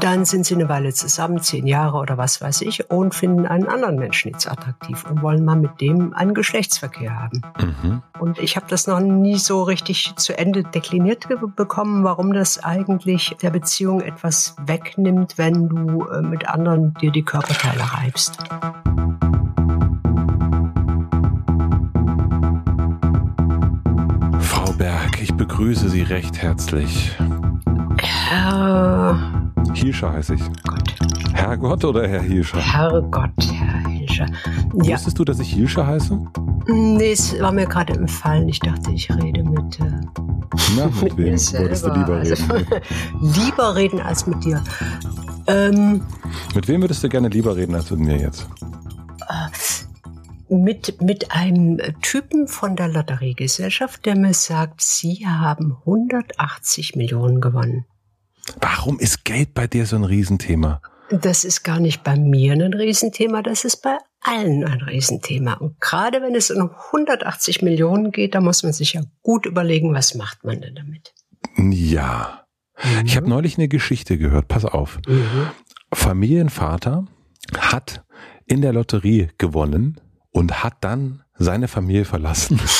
Dann sind sie eine Weile zusammen, zehn Jahre oder was weiß ich, und finden einen anderen Menschen jetzt attraktiv und wollen mal mit dem einen Geschlechtsverkehr haben. Mhm. Und ich habe das noch nie so richtig zu Ende dekliniert bekommen, warum das eigentlich der Beziehung etwas wegnimmt, wenn du äh, mit anderen dir die Körperteile reibst. Frau Berg, ich begrüße Sie recht herzlich. Herr Hielscher heiße ich. Gott. Herrgott oder Herr Hielscher? Herrgott, Herr Hielscher. Ja. Wusstest du, dass ich Hielscher heiße? Nee, es war mir gerade im Fallen. Ich dachte, ich rede mit. Äh, Na, mit, mit wem wolltest du lieber reden? Also, lieber reden als mit dir. Ähm, mit wem würdest du gerne lieber reden als mit mir jetzt? Äh, mit, mit einem Typen von der Lotteriegesellschaft, der mir sagt, Sie haben 180 Millionen gewonnen. Warum ist Geld bei dir so ein Riesenthema? Das ist gar nicht bei mir ein Riesenthema, das ist bei allen ein Riesenthema. Und gerade wenn es um 180 Millionen geht, da muss man sich ja gut überlegen, was macht man denn damit? Ja. Mhm. Ich habe neulich eine Geschichte gehört, pass auf. Mhm. Familienvater hat in der Lotterie gewonnen und hat dann seine Familie verlassen.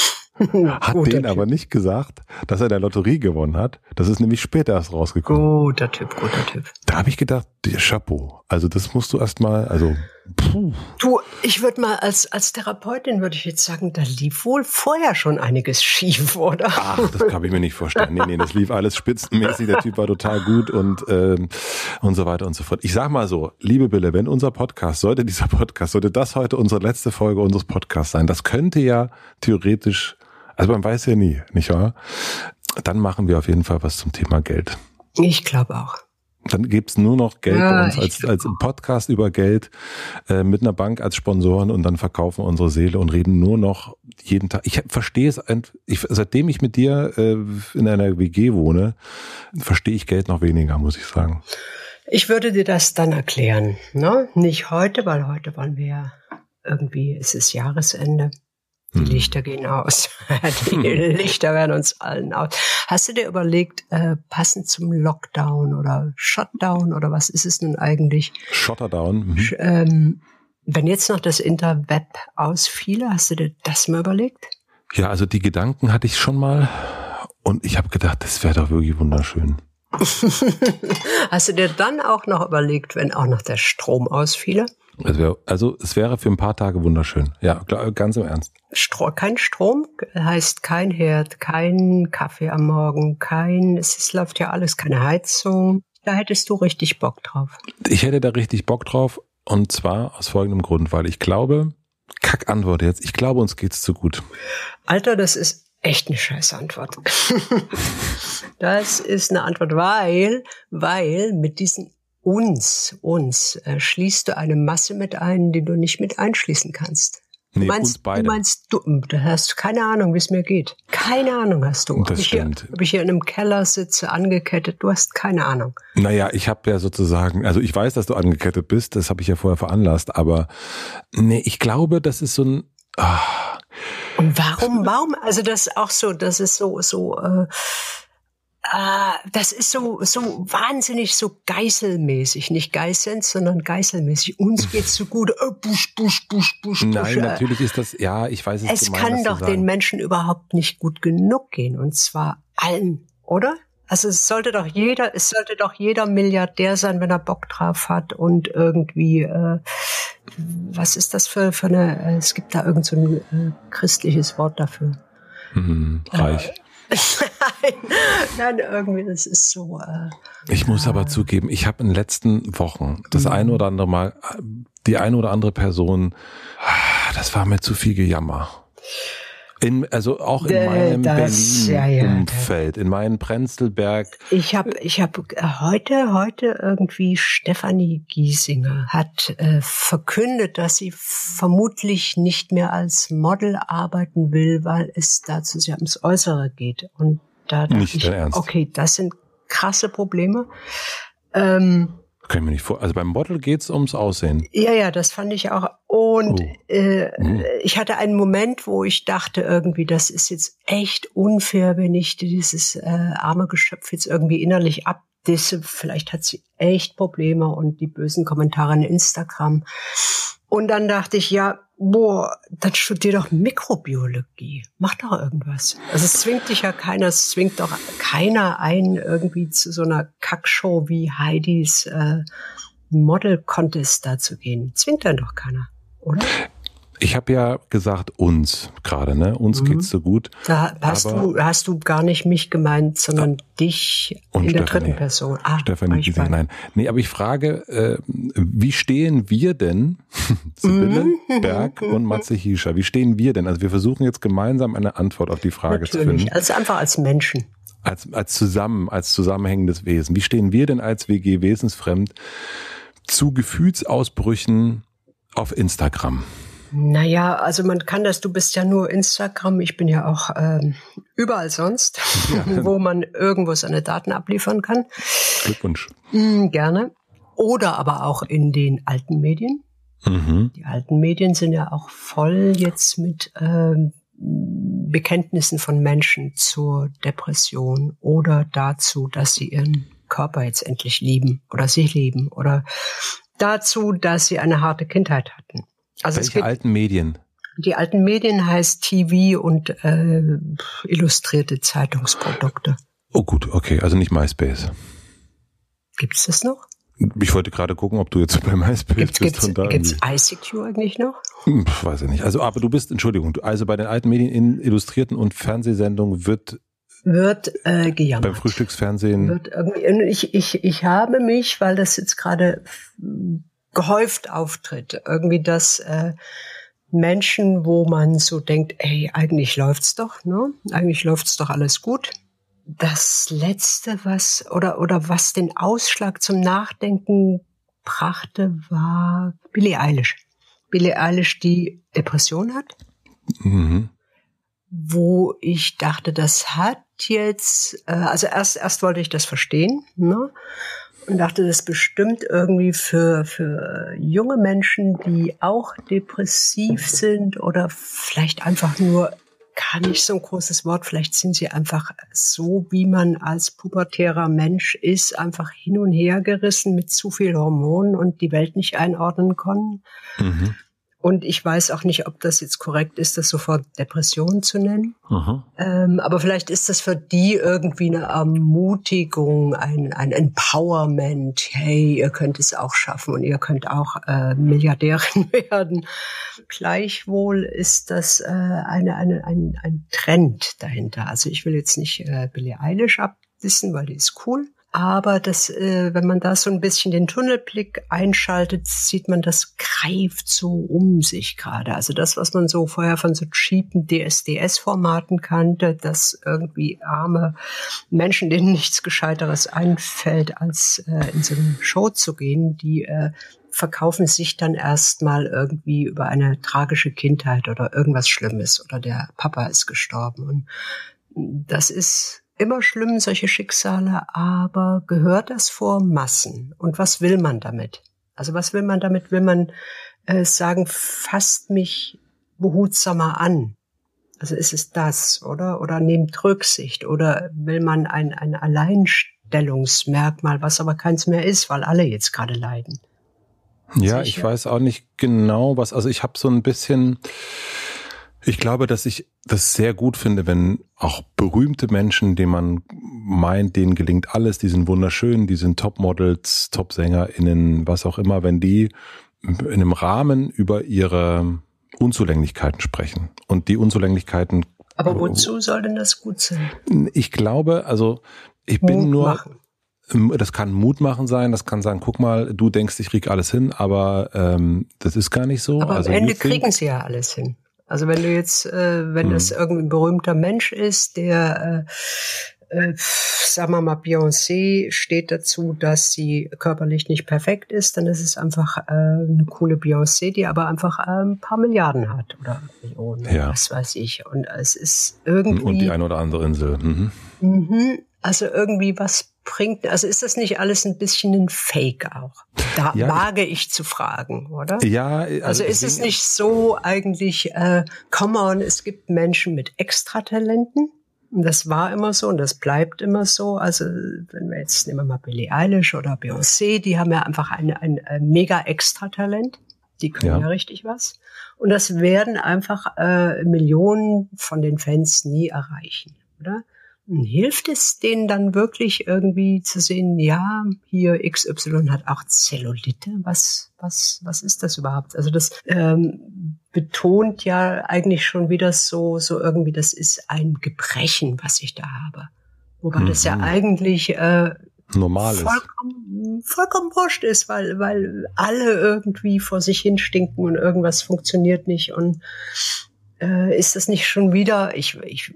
hat denen aber nicht gesagt, dass er der Lotterie gewonnen hat. Das ist nämlich später erst rausgekommen. Guter Typ, guter Typ. Da habe ich gedacht, Chapeau. Also das musst du erst mal, also puh. Du, ich würde mal als als Therapeutin würde ich jetzt sagen, da lief wohl vorher schon einiges schief, oder? Ach, das kann ich mir nicht vorstellen. Nee, nee, das lief alles spitzenmäßig. Der Typ war total gut und ähm, und so weiter und so fort. Ich sag mal so, liebe Bille, wenn unser Podcast, sollte dieser Podcast, sollte das heute unsere letzte Folge unseres Podcasts sein, das könnte ja theoretisch also man weiß ja nie, nicht wahr? Dann machen wir auf jeden Fall was zum Thema Geld. Ich glaube auch. Dann gibt's nur noch Geld ja, bei uns als, als Podcast über Geld äh, mit einer Bank als Sponsoren und dann verkaufen unsere Seele und reden nur noch jeden Tag. Ich verstehe es, ich, seitdem ich mit dir äh, in einer WG wohne, verstehe ich Geld noch weniger, muss ich sagen. Ich würde dir das dann erklären. Ne? Nicht heute, weil heute wollen wir irgendwie, es ist Jahresende. Die hm. Lichter gehen aus. Die Lichter werden uns allen aus. Hast du dir überlegt, äh, passend zum Lockdown oder Shutdown oder was ist es nun eigentlich? Shutterdown. Mhm. Ähm, wenn jetzt noch das Interweb ausfiele, hast du dir das mal überlegt? Ja, also die Gedanken hatte ich schon mal und ich habe gedacht, das wäre doch wirklich wunderschön. hast du dir dann auch noch überlegt, wenn auch noch der Strom ausfiele? Es wär, also es wäre für ein paar Tage wunderschön. Ja, ganz im Ernst. Stro kein Strom heißt kein Herd, kein Kaffee am Morgen, kein, es, es läuft ja alles, keine Heizung. Da hättest du richtig Bock drauf. Ich hätte da richtig Bock drauf und zwar aus folgendem Grund, weil ich glaube, Kack Antwort jetzt, ich glaube, uns geht's zu gut. Alter, das ist echt eine scheiß Antwort. das ist eine Antwort, weil, weil mit diesen uns, uns, äh, schließt du eine Masse mit ein, die du nicht mit einschließen kannst. Nee, du meinst, beide. du meinst, du, da hast du keine Ahnung, wie es mir geht. Keine Ahnung hast du. Das ob, stimmt. Ich hier, ob ich hier in einem Keller sitze, angekettet, du hast keine Ahnung. Naja, ich habe ja sozusagen, also ich weiß, dass du angekettet bist, das habe ich ja vorher veranlasst, aber nee, ich glaube, das ist so ein. Ah. Und warum, warum? Also das ist auch so, das ist so, so. Äh, das ist so, so wahnsinnig so geißelmäßig, nicht geißelnd, sondern geißelmäßig. Uns geht's so gut, oh, busch, busch, busch, busch, Nein, natürlich ist das, ja, ich weiß es Es gemein, kann doch den Menschen überhaupt nicht gut genug gehen, und zwar allen, oder? Also es sollte doch jeder, es sollte doch jeder Milliardär sein, wenn er Bock drauf hat und irgendwie, äh, was ist das für, für eine, äh, es gibt da irgend so ein äh, christliches Wort dafür. Mhm, reich. Äh, nein, nein, irgendwie, das ist so. Äh, ich muss aber zugeben, ich habe in den letzten Wochen das mhm. eine oder andere Mal, die eine oder andere Person, das war mir zu viel Gejammer. In, also auch in meinem Berlin-Umfeld, ja, ja, in meinem Prenzlberg. Ich habe ich hab heute, heute irgendwie Stefanie Giesinger hat äh, verkündet, dass sie vermutlich nicht mehr als Model arbeiten will, weil es dazu sehr ums Äußere geht. Und da nicht ich, Ernst. okay, das sind krasse Probleme. Ähm, kann ich mir nicht vor. Also beim Model geht's ums Aussehen. Ja, ja, das fand ich auch. Und oh. äh, mhm. ich hatte einen Moment, wo ich dachte, irgendwie, das ist jetzt echt unfair, wenn ich dieses äh, arme Geschöpf jetzt irgendwie innerlich ab Disse, vielleicht hat sie echt Probleme und die bösen Kommentare in Instagram. Und dann dachte ich, ja, boah, dann studier doch Mikrobiologie. Mach doch irgendwas. Also es zwingt dich ja keiner, es zwingt doch keiner ein, irgendwie zu so einer Kackshow wie Heidis äh, Model Contest da zu gehen. Zwingt dann doch keiner, oder? Ich habe ja gesagt uns gerade, ne? Uns mhm. geht's so gut. Da hast du hast du gar nicht mich gemeint, sondern ah, dich in der dritten Person. Ah, Stefanie Giesing, nein. Nee, aber ich frage, äh, wie stehen wir denn, Sibylle mhm. Berg und Matze Hiescher, wie stehen wir denn? Also wir versuchen jetzt gemeinsam eine Antwort auf die Frage Natürlich. zu finden. Also einfach als Menschen. Als, als zusammen, als zusammenhängendes Wesen. Wie stehen wir denn als WG wesensfremd zu Gefühlsausbrüchen auf Instagram? Naja, also man kann das, du bist ja nur Instagram, ich bin ja auch ähm, überall sonst, ja. wo man irgendwo seine Daten abliefern kann. Glückwunsch. Mhm, gerne. Oder aber auch in den alten Medien. Mhm. Die alten Medien sind ja auch voll jetzt mit ähm, Bekenntnissen von Menschen zur Depression oder dazu, dass sie ihren Körper jetzt endlich lieben oder sich lieben oder dazu, dass sie eine harte Kindheit hatten. Also Welche alten Medien? Die alten Medien heißt TV und äh, illustrierte Zeitungsprodukte. Oh gut, okay, also nicht MySpace. Gibt es das noch? Ich wollte gerade gucken, ob du jetzt bei MySpace gibt's, bist. Gibt es ICQ eigentlich noch? Hm, weiß ich nicht. Also, aber du bist, Entschuldigung, also bei den alten Medien in Illustrierten und Fernsehsendungen wird wird äh, gejammert. Beim Frühstücksfernsehen. Wird irgendwie, ich, ich, ich habe mich, weil das jetzt gerade gehäuft auftritt. Irgendwie, dass äh, Menschen, wo man so denkt, ey, eigentlich läuft's doch, ne? Eigentlich läuft's doch alles gut. Das letzte, was oder oder was den Ausschlag zum Nachdenken brachte, war Billie Eilish. Billie Eilish, die Depression hat. Mhm. Wo ich dachte, das hat jetzt, äh, also erst erst wollte ich das verstehen, ne? Und dachte, das ist bestimmt irgendwie für, für junge Menschen, die auch depressiv sind oder vielleicht einfach nur gar nicht so ein großes Wort, vielleicht sind sie einfach so, wie man als pubertärer Mensch ist, einfach hin und her gerissen mit zu viel Hormonen und die Welt nicht einordnen können. Mhm. Und ich weiß auch nicht, ob das jetzt korrekt ist, das sofort Depression zu nennen. Ähm, aber vielleicht ist das für die irgendwie eine Ermutigung, ein, ein Empowerment. Hey, ihr könnt es auch schaffen und ihr könnt auch äh, Milliardärin werden. Gleichwohl ist das äh, eine, eine, ein, ein Trend dahinter. Also ich will jetzt nicht äh, Billie Eilish abdissen, weil die ist cool. Aber das, äh, wenn man da so ein bisschen den Tunnelblick einschaltet, sieht man, das greift so um sich gerade. Also das, was man so vorher von so cheapen DSDS-Formaten kannte, dass irgendwie arme Menschen, denen nichts Gescheiteres einfällt, als äh, in so eine Show zu gehen, die äh, verkaufen sich dann erstmal irgendwie über eine tragische Kindheit oder irgendwas Schlimmes oder der Papa ist gestorben. Und das ist immer schlimm, solche Schicksale, aber gehört das vor Massen? Und was will man damit? Also was will man damit? Will man äh, sagen, fasst mich behutsamer an? Also ist es das, oder? Oder nehmt Rücksicht? Oder will man ein, ein Alleinstellungsmerkmal, was aber keins mehr ist, weil alle jetzt gerade leiden? Ja, Sicher? ich weiß auch nicht genau, was, also ich habe so ein bisschen, ich glaube, dass ich das sehr gut finde, wenn auch berühmte Menschen, denen man meint, denen gelingt alles, die sind wunderschön, die sind Topmodels, Topsängerinnen, was auch immer, wenn die in einem Rahmen über ihre Unzulänglichkeiten sprechen. Und die Unzulänglichkeiten. Aber wozu soll denn das gut sein? Ich glaube, also ich Mut bin nur. Machen. Das kann Mut machen sein, das kann sagen, guck mal, du denkst, ich krieg alles hin, aber ähm, das ist gar nicht so. Aber also am Ende kriegen sie ja alles hin. Also wenn du jetzt, äh, wenn mhm. das irgendwie ein berühmter Mensch ist, der äh, äh, sagen wir mal, Beyoncé steht dazu, dass sie körperlich nicht perfekt ist, dann ist es einfach äh, eine coole Beyoncé, die aber einfach äh, ein paar Milliarden hat oder Millionen, ja. was weiß ich. Und es ist irgendwie. Und die eine oder andere Insel. Mhm. Mhm, also irgendwie was bringt, also ist das nicht alles ein bisschen ein Fake auch? Da ja, wage ich zu fragen, oder? Ja. Also, also ist es nicht so eigentlich, äh, come on, es gibt Menschen mit Extratalenten Das war immer so und das bleibt immer so. Also wenn wir jetzt nehmen wir mal Billie Eilish oder Beyoncé, die haben ja einfach ein, ein, ein mega Extra-Talent. Die können ja. ja. richtig was. Und das werden einfach äh, Millionen von den Fans nie erreichen, oder? Hilft es denen dann wirklich irgendwie zu sehen, ja, hier XY hat auch Zellulite? Was, was, was ist das überhaupt? Also das ähm, betont ja eigentlich schon wieder so, so irgendwie, das ist ein Gebrechen, was ich da habe. Wobei mhm. das ja mhm. eigentlich äh, normal ist. Vollkommen, vollkommen wurscht ist, weil, weil alle irgendwie vor sich hin stinken und irgendwas funktioniert nicht und äh, ist das nicht schon wieder, ich, ich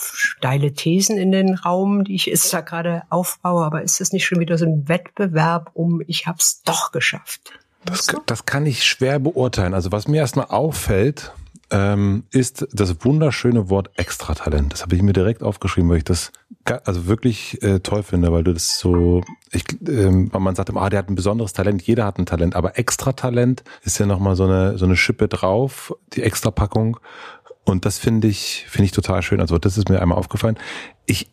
steile Thesen in den Raum, die ich jetzt da gerade aufbaue, aber ist das nicht schon wieder so ein Wettbewerb um, ich hab's doch geschafft? Das, das kann ich schwer beurteilen. Also was mir erstmal auffällt, ähm, ist das wunderschöne Wort Extratalent. Das habe ich mir direkt aufgeschrieben, weil ich das also wirklich äh, toll finde, weil du das so, ich, ähm, man sagt immer, ah, der hat ein besonderes Talent, jeder hat ein Talent, aber Extratalent ist ja nochmal so eine, so eine Schippe drauf, die Extrapackung. Und das finde ich, finde ich total schön. Also das ist mir einmal aufgefallen. Ich,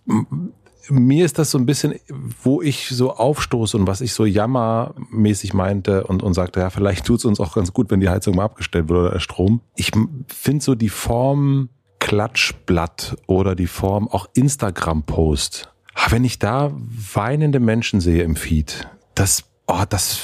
mir ist das so ein bisschen, wo ich so aufstoße und was ich so jammermäßig meinte und, und sagte, ja, vielleicht tut es uns auch ganz gut, wenn die Heizung mal abgestellt wird oder der Strom. Ich finde so die Form Klatschblatt oder die Form auch Instagram-Post. Wenn ich da weinende Menschen sehe im Feed, das, oh, das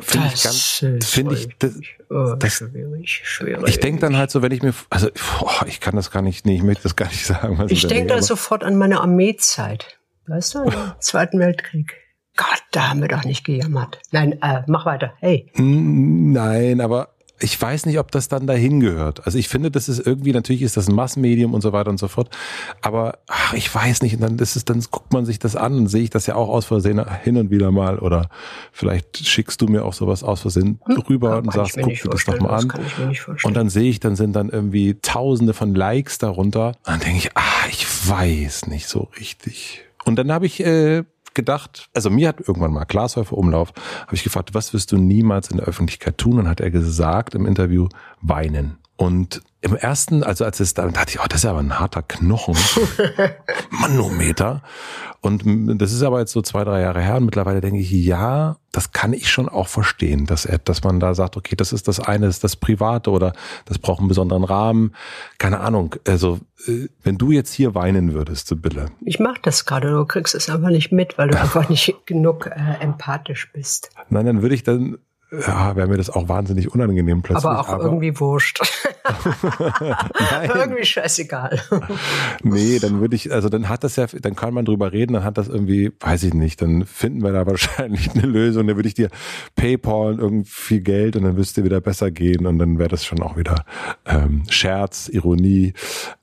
finde ich ganz, finde ich, das, oh, das, schwierig, schwierig. Ich denke dann halt so, wenn ich mir, also oh, ich kann das gar nicht, nee, ich möchte das gar nicht sagen. Was ich denke da sofort an meine Armeezeit, weißt du, Zweiten Weltkrieg. Gott, da haben wir doch nicht gejammert. Nein, äh, mach weiter. Hey. Nein, aber ich weiß nicht, ob das dann dahin gehört. Also ich finde, das ist irgendwie, natürlich ist das ein Massenmedium und so weiter und so fort. Aber ach, ich weiß nicht. Und dann ist es, dann guckt man sich das an und sehe ich das ja auch aus Versehen hin und wieder mal. Oder vielleicht schickst du mir auch sowas aus Versehen hm, rüber und sagst, guck dir das doch mal an. Und dann sehe ich, dann sind dann irgendwie Tausende von Likes darunter. Und dann denke ich, ah, ich weiß nicht so richtig. Und dann habe ich äh, gedacht, also mir hat irgendwann mal Glashäufer Umlauf, habe ich gefragt, was wirst du niemals in der Öffentlichkeit tun? Und hat er gesagt im Interview, weinen. Und im ersten, also als es da, dachte ich, oh, das ist aber ein harter Knochen. Manometer. Und das ist aber jetzt so zwei, drei Jahre her und mittlerweile denke ich, ja, das kann ich schon auch verstehen, dass er, dass man da sagt, okay, das ist das eine, das ist das Private oder das braucht einen besonderen Rahmen. Keine Ahnung. Also, äh, wenn du jetzt hier weinen würdest, Sibylle. Ich mach das gerade, du kriegst es einfach nicht mit, weil du einfach nicht genug äh, empathisch bist. Nein, dann würde ich dann ja, wäre mir das auch wahnsinnig unangenehm plötzlich. Aber auch aber irgendwie wurscht. irgendwie scheißegal. nee, dann würde ich, also dann hat das ja, dann kann man drüber reden, dann hat das irgendwie, weiß ich nicht, dann finden wir da wahrscheinlich eine Lösung. Dann würde ich dir PayPal irgendwie Geld und dann müsste dir wieder besser gehen und dann wäre das schon auch wieder ähm, Scherz, Ironie.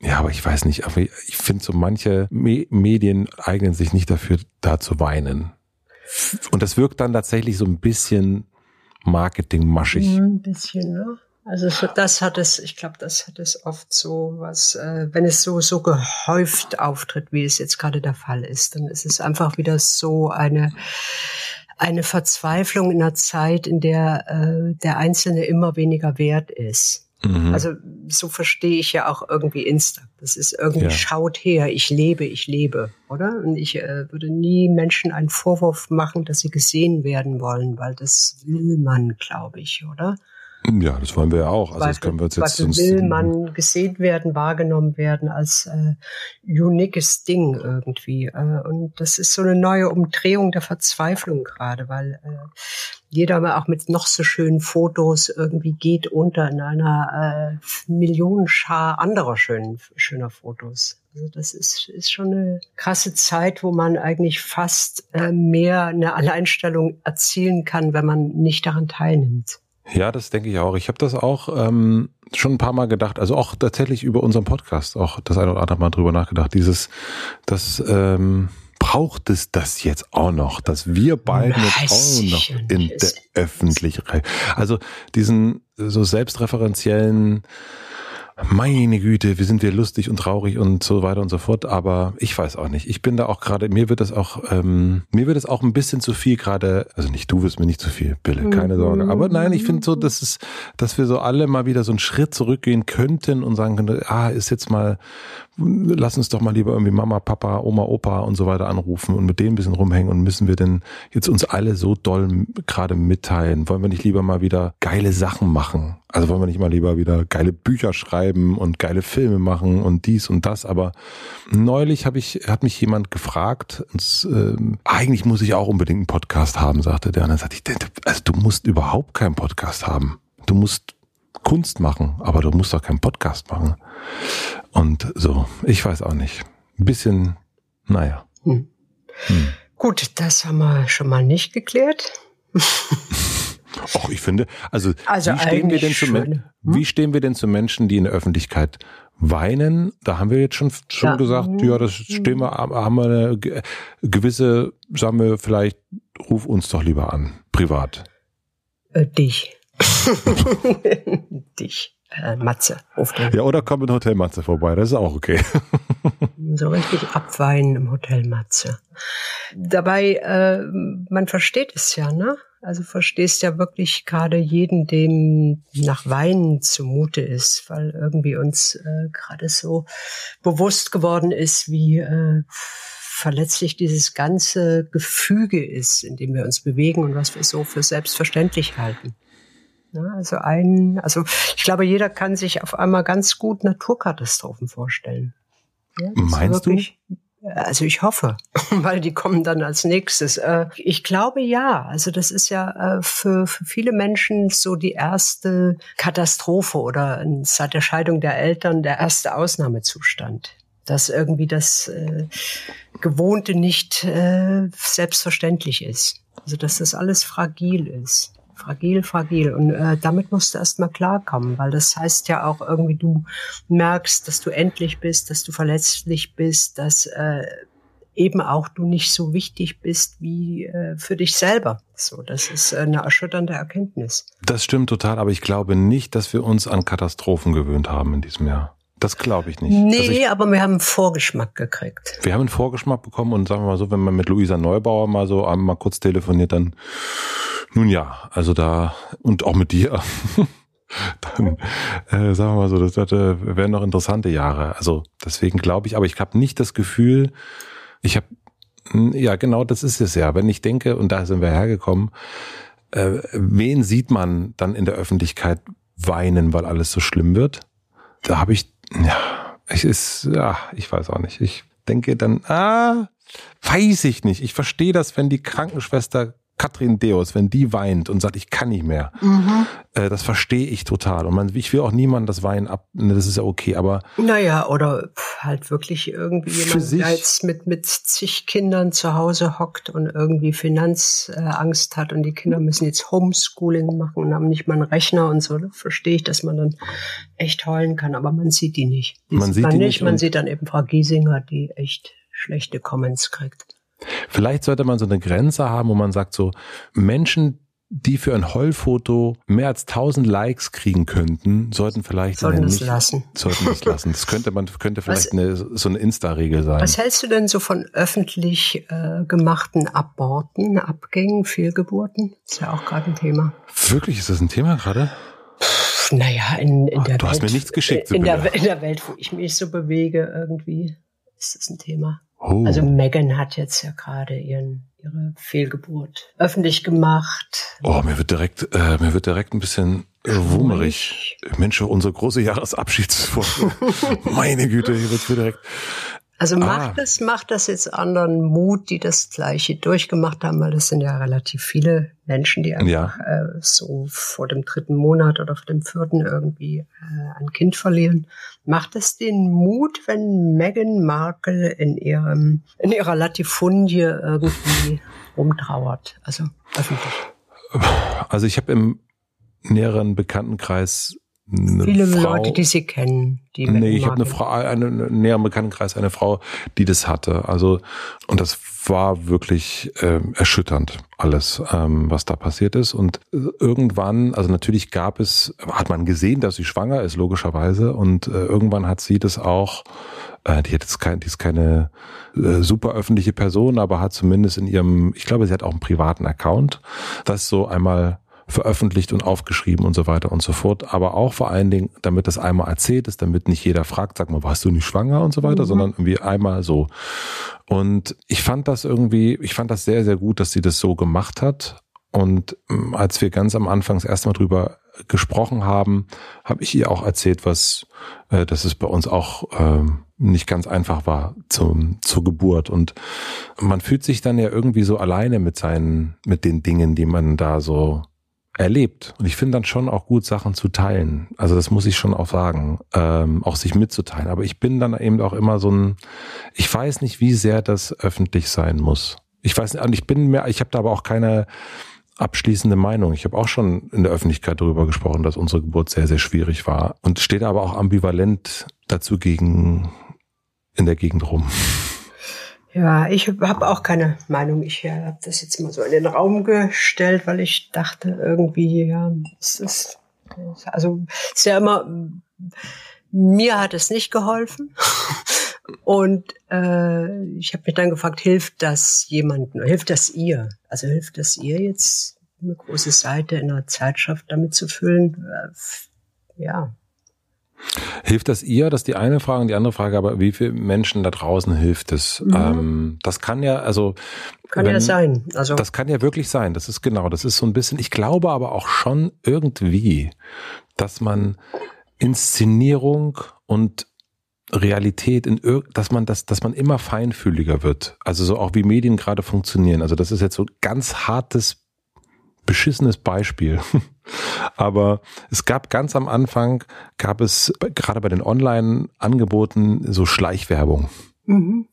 Ja, aber ich weiß nicht, aber ich finde so manche Me Medien eignen sich nicht dafür, da zu weinen. Und das wirkt dann tatsächlich so ein bisschen marketingmaschig. Ein bisschen, ne? Also das hat es, ich glaube, das hat es oft so was, äh, wenn es so so gehäuft auftritt, wie es jetzt gerade der Fall ist, dann ist es einfach wieder so eine eine Verzweiflung in einer Zeit, in der äh, der Einzelne immer weniger wert ist. Mhm. Also so verstehe ich ja auch irgendwie Insta. Das ist irgendwie, ja. schaut her, ich lebe, ich lebe, oder? Und ich äh, würde nie Menschen einen Vorwurf machen, dass sie gesehen werden wollen, weil das will man, glaube ich, oder? Ja, das wollen wir ja auch. Also das können wir uns jetzt sonst will man gesehen werden, wahrgenommen werden als äh, uniques Ding irgendwie. Äh, und das ist so eine neue Umdrehung der Verzweiflung gerade, weil äh, jeder auch mit noch so schönen Fotos irgendwie geht unter in einer äh, Millionenschar anderer schönen, schöner Fotos. Also das ist, ist schon eine krasse Zeit, wo man eigentlich fast äh, mehr eine Alleinstellung erzielen kann, wenn man nicht daran teilnimmt. Ja, das denke ich auch. Ich habe das auch ähm, schon ein paar Mal gedacht, also auch tatsächlich über unseren Podcast auch das eine oder andere Mal drüber nachgedacht. Dieses, das ähm, braucht es das jetzt auch noch, dass wir beide jetzt auch noch in der Öffentlichkeit, also diesen so selbstreferenziellen meine Güte, wie sind wir lustig und traurig und so weiter und so fort. Aber ich weiß auch nicht. Ich bin da auch gerade, mir wird das auch, ähm, mir wird es auch ein bisschen zu viel gerade, also nicht du wirst mir nicht zu viel, Bille, keine Sorge. Aber nein, ich finde so, dass es, dass wir so alle mal wieder so einen Schritt zurückgehen könnten und sagen könnten, ah, ist jetzt mal, lass uns doch mal lieber irgendwie Mama, Papa, Oma, Opa und so weiter anrufen und mit denen ein bisschen rumhängen und müssen wir denn jetzt uns alle so doll gerade mitteilen? Wollen wir nicht lieber mal wieder geile Sachen machen? Also wollen wir nicht mal lieber wieder geile Bücher schreiben und geile Filme machen und dies und das. Aber neulich habe ich, hat mich jemand gefragt, und, äh, eigentlich muss ich auch unbedingt einen Podcast haben, sagte der. Und dann sagte ich, also du musst überhaupt keinen Podcast haben. Du musst Kunst machen, aber du musst doch keinen Podcast machen. Und so, ich weiß auch nicht. Ein bisschen, naja. Hm. Hm. Gut, das haben wir schon mal nicht geklärt. Och, ich finde, also, also wie, stehen wir denn zu, hm? wie stehen wir denn zu Menschen, die in der Öffentlichkeit weinen? Da haben wir jetzt schon, schon ja. gesagt, mhm. ja, das stehen wir, haben wir eine gewisse, sagen wir, vielleicht ruf uns doch lieber an, privat. Äh, dich. dich. Äh, Matze. Ja, oder komm in Hotel Matze vorbei, das ist auch okay. so richtig abweinen im Hotel Matze. Dabei, äh, man versteht es ja, ne? Also verstehst ja wirklich gerade jeden, dem nach Weinen zumute ist, weil irgendwie uns äh, gerade so bewusst geworden ist, wie äh, verletzlich dieses ganze Gefüge ist, in dem wir uns bewegen und was wir so für selbstverständlich halten. Ja, also ein, also ich glaube, jeder kann sich auf einmal ganz gut Naturkatastrophen vorstellen. Ja, Meinst du? Also ich hoffe, weil die kommen dann als nächstes. Äh, ich glaube ja. Also das ist ja äh, für, für viele Menschen so die erste Katastrophe oder seit der Scheidung der Eltern der erste Ausnahmezustand. Dass irgendwie das äh, Gewohnte nicht selbstverständlich ist. Also dass das alles fragil ist fragil, fragil. Und äh, damit musst du erstmal klarkommen, weil das heißt ja auch irgendwie, du merkst, dass du endlich bist, dass du verletzlich bist, dass äh, eben auch du nicht so wichtig bist wie äh, für dich selber. So, das ist eine erschütternde Erkenntnis. Das stimmt total, aber ich glaube nicht, dass wir uns an Katastrophen gewöhnt haben in diesem Jahr. Das glaube ich nicht. Nee, ich, aber wir haben einen Vorgeschmack gekriegt. Wir haben einen Vorgeschmack bekommen und sagen wir mal so, wenn man mit Luisa Neubauer mal so einmal kurz telefoniert, dann nun ja, also da und auch mit dir. dann äh, sagen wir mal so, das, das äh, wären noch interessante Jahre. Also deswegen glaube ich, aber ich habe nicht das Gefühl, ich habe, hm, ja genau, das ist es ja. Wenn ich denke, und da sind wir hergekommen, äh, wen sieht man dann in der Öffentlichkeit weinen, weil alles so schlimm wird? Da habe ich ja, ich ist, ja, ich weiß auch nicht. Ich denke dann, ah, weiß ich nicht. Ich verstehe das, wenn die Krankenschwester Katrin Deus, wenn die weint und sagt, ich kann nicht mehr, mhm. äh, das verstehe ich total. Und man, ich will auch niemanden das Weinen ab, ne, das ist ja okay, aber. Naja, oder halt wirklich irgendwie jemand, der jetzt mit, mit zig Kindern zu Hause hockt und irgendwie Finanzangst hat und die Kinder müssen jetzt Homeschooling machen und haben nicht mal einen Rechner und so, da verstehe ich, dass man dann echt heulen kann, aber man sieht die nicht. Die man sieht man die nicht, man sieht dann eben Frau Giesinger, die echt schlechte Comments kriegt. Vielleicht sollte man so eine Grenze haben, wo man sagt, so Menschen, die für ein Heulfoto mehr als 1000 Likes kriegen könnten, sollten vielleicht sollten es lassen. Sollten es lassen. Das könnte man könnte vielleicht was, eine, so eine Insta-Regel sein. Was hältst du denn so von öffentlich äh, gemachten Aborten, Abgängen, Fehlgeburten? Ist ja auch gerade ein Thema. Wirklich, ist das ein Thema gerade? Naja, in, in Ach, der du Welt. Du hast mir nichts geschickt. In der, in der Welt, wo ich mich so bewege, irgendwie ist das ein Thema. Oh. Also Megan hat jetzt ja gerade ihren ihre Fehlgeburt öffentlich gemacht. Oh, mir wird direkt, äh, mir wird direkt ein bisschen äh, wummerig. Mensch, unsere große Jahresabschiedsfolge. Meine Güte, hier wird mir direkt. Also macht ah. es, macht das jetzt anderen Mut, die das Gleiche durchgemacht haben, weil das sind ja relativ viele Menschen, die einfach ja. äh, so vor dem dritten Monat oder vor dem vierten irgendwie äh, ein Kind verlieren. Macht es den Mut, wenn Meghan Markle in ihrem in ihrer Latifundie irgendwie rumtrauert, also öffentlich? Also ich habe im näheren Bekanntenkreis Viele Frau, Leute, die sie kennen. Die nee, ich habe eine Frau, eine, näher Bekanntenkreis, eine Frau, die das hatte. Also und das war wirklich äh, erschütternd alles, ähm, was da passiert ist. Und irgendwann, also natürlich gab es, hat man gesehen, dass sie schwanger ist, logischerweise. Und äh, irgendwann hat sie das auch äh, die hat jetzt kein, die ist keine äh, super öffentliche Person, aber hat zumindest in ihrem, ich glaube, sie hat auch einen privaten Account, das so einmal veröffentlicht und aufgeschrieben und so weiter und so fort. Aber auch vor allen Dingen, damit das einmal erzählt ist, damit nicht jeder fragt, sag mal, warst du nicht schwanger und so weiter, mhm. sondern irgendwie einmal so. Und ich fand das irgendwie, ich fand das sehr, sehr gut, dass sie das so gemacht hat. Und ähm, als wir ganz am Anfang das erste Mal drüber gesprochen haben, habe ich ihr auch erzählt, was, äh, dass es bei uns auch äh, nicht ganz einfach war zum, zur Geburt. Und man fühlt sich dann ja irgendwie so alleine mit seinen, mit den Dingen, die man da so erlebt. Und ich finde dann schon auch gut, Sachen zu teilen. Also das muss ich schon auch sagen, ähm, auch sich mitzuteilen. Aber ich bin dann eben auch immer so ein, ich weiß nicht, wie sehr das öffentlich sein muss. Ich weiß nicht, und ich bin mehr, ich habe da aber auch keine abschließende Meinung. Ich habe auch schon in der Öffentlichkeit darüber gesprochen, dass unsere Geburt sehr, sehr schwierig war und steht aber auch ambivalent dazu gegen in der Gegend rum. Ja, ich habe auch keine Meinung. Ich äh, habe das jetzt mal so in den Raum gestellt, weil ich dachte irgendwie, ja, es ist, also es ist ja immer, mir hat es nicht geholfen. Und äh, ich habe mich dann gefragt, hilft das jemandem? Hilft das ihr? Also hilft das ihr jetzt eine große Seite in einer Zeitschrift damit zu füllen? Äh, ja, Hilft das ihr? Das ist die eine Frage. Und die andere Frage aber, wie viele Menschen da draußen hilft es? Mhm. Ähm, das kann ja, also. Kann wenn, ja sein. Also. Das kann ja wirklich sein. Das ist genau, das ist so ein bisschen, ich glaube aber auch schon irgendwie, dass man Inszenierung und Realität in dass man das, dass man immer feinfühliger wird. Also so auch wie Medien gerade funktionieren. Also das ist jetzt so ganz hartes, beschissenes Beispiel. Aber es gab ganz am Anfang, gab es gerade bei den Online-Angeboten so Schleichwerbung. Mhm.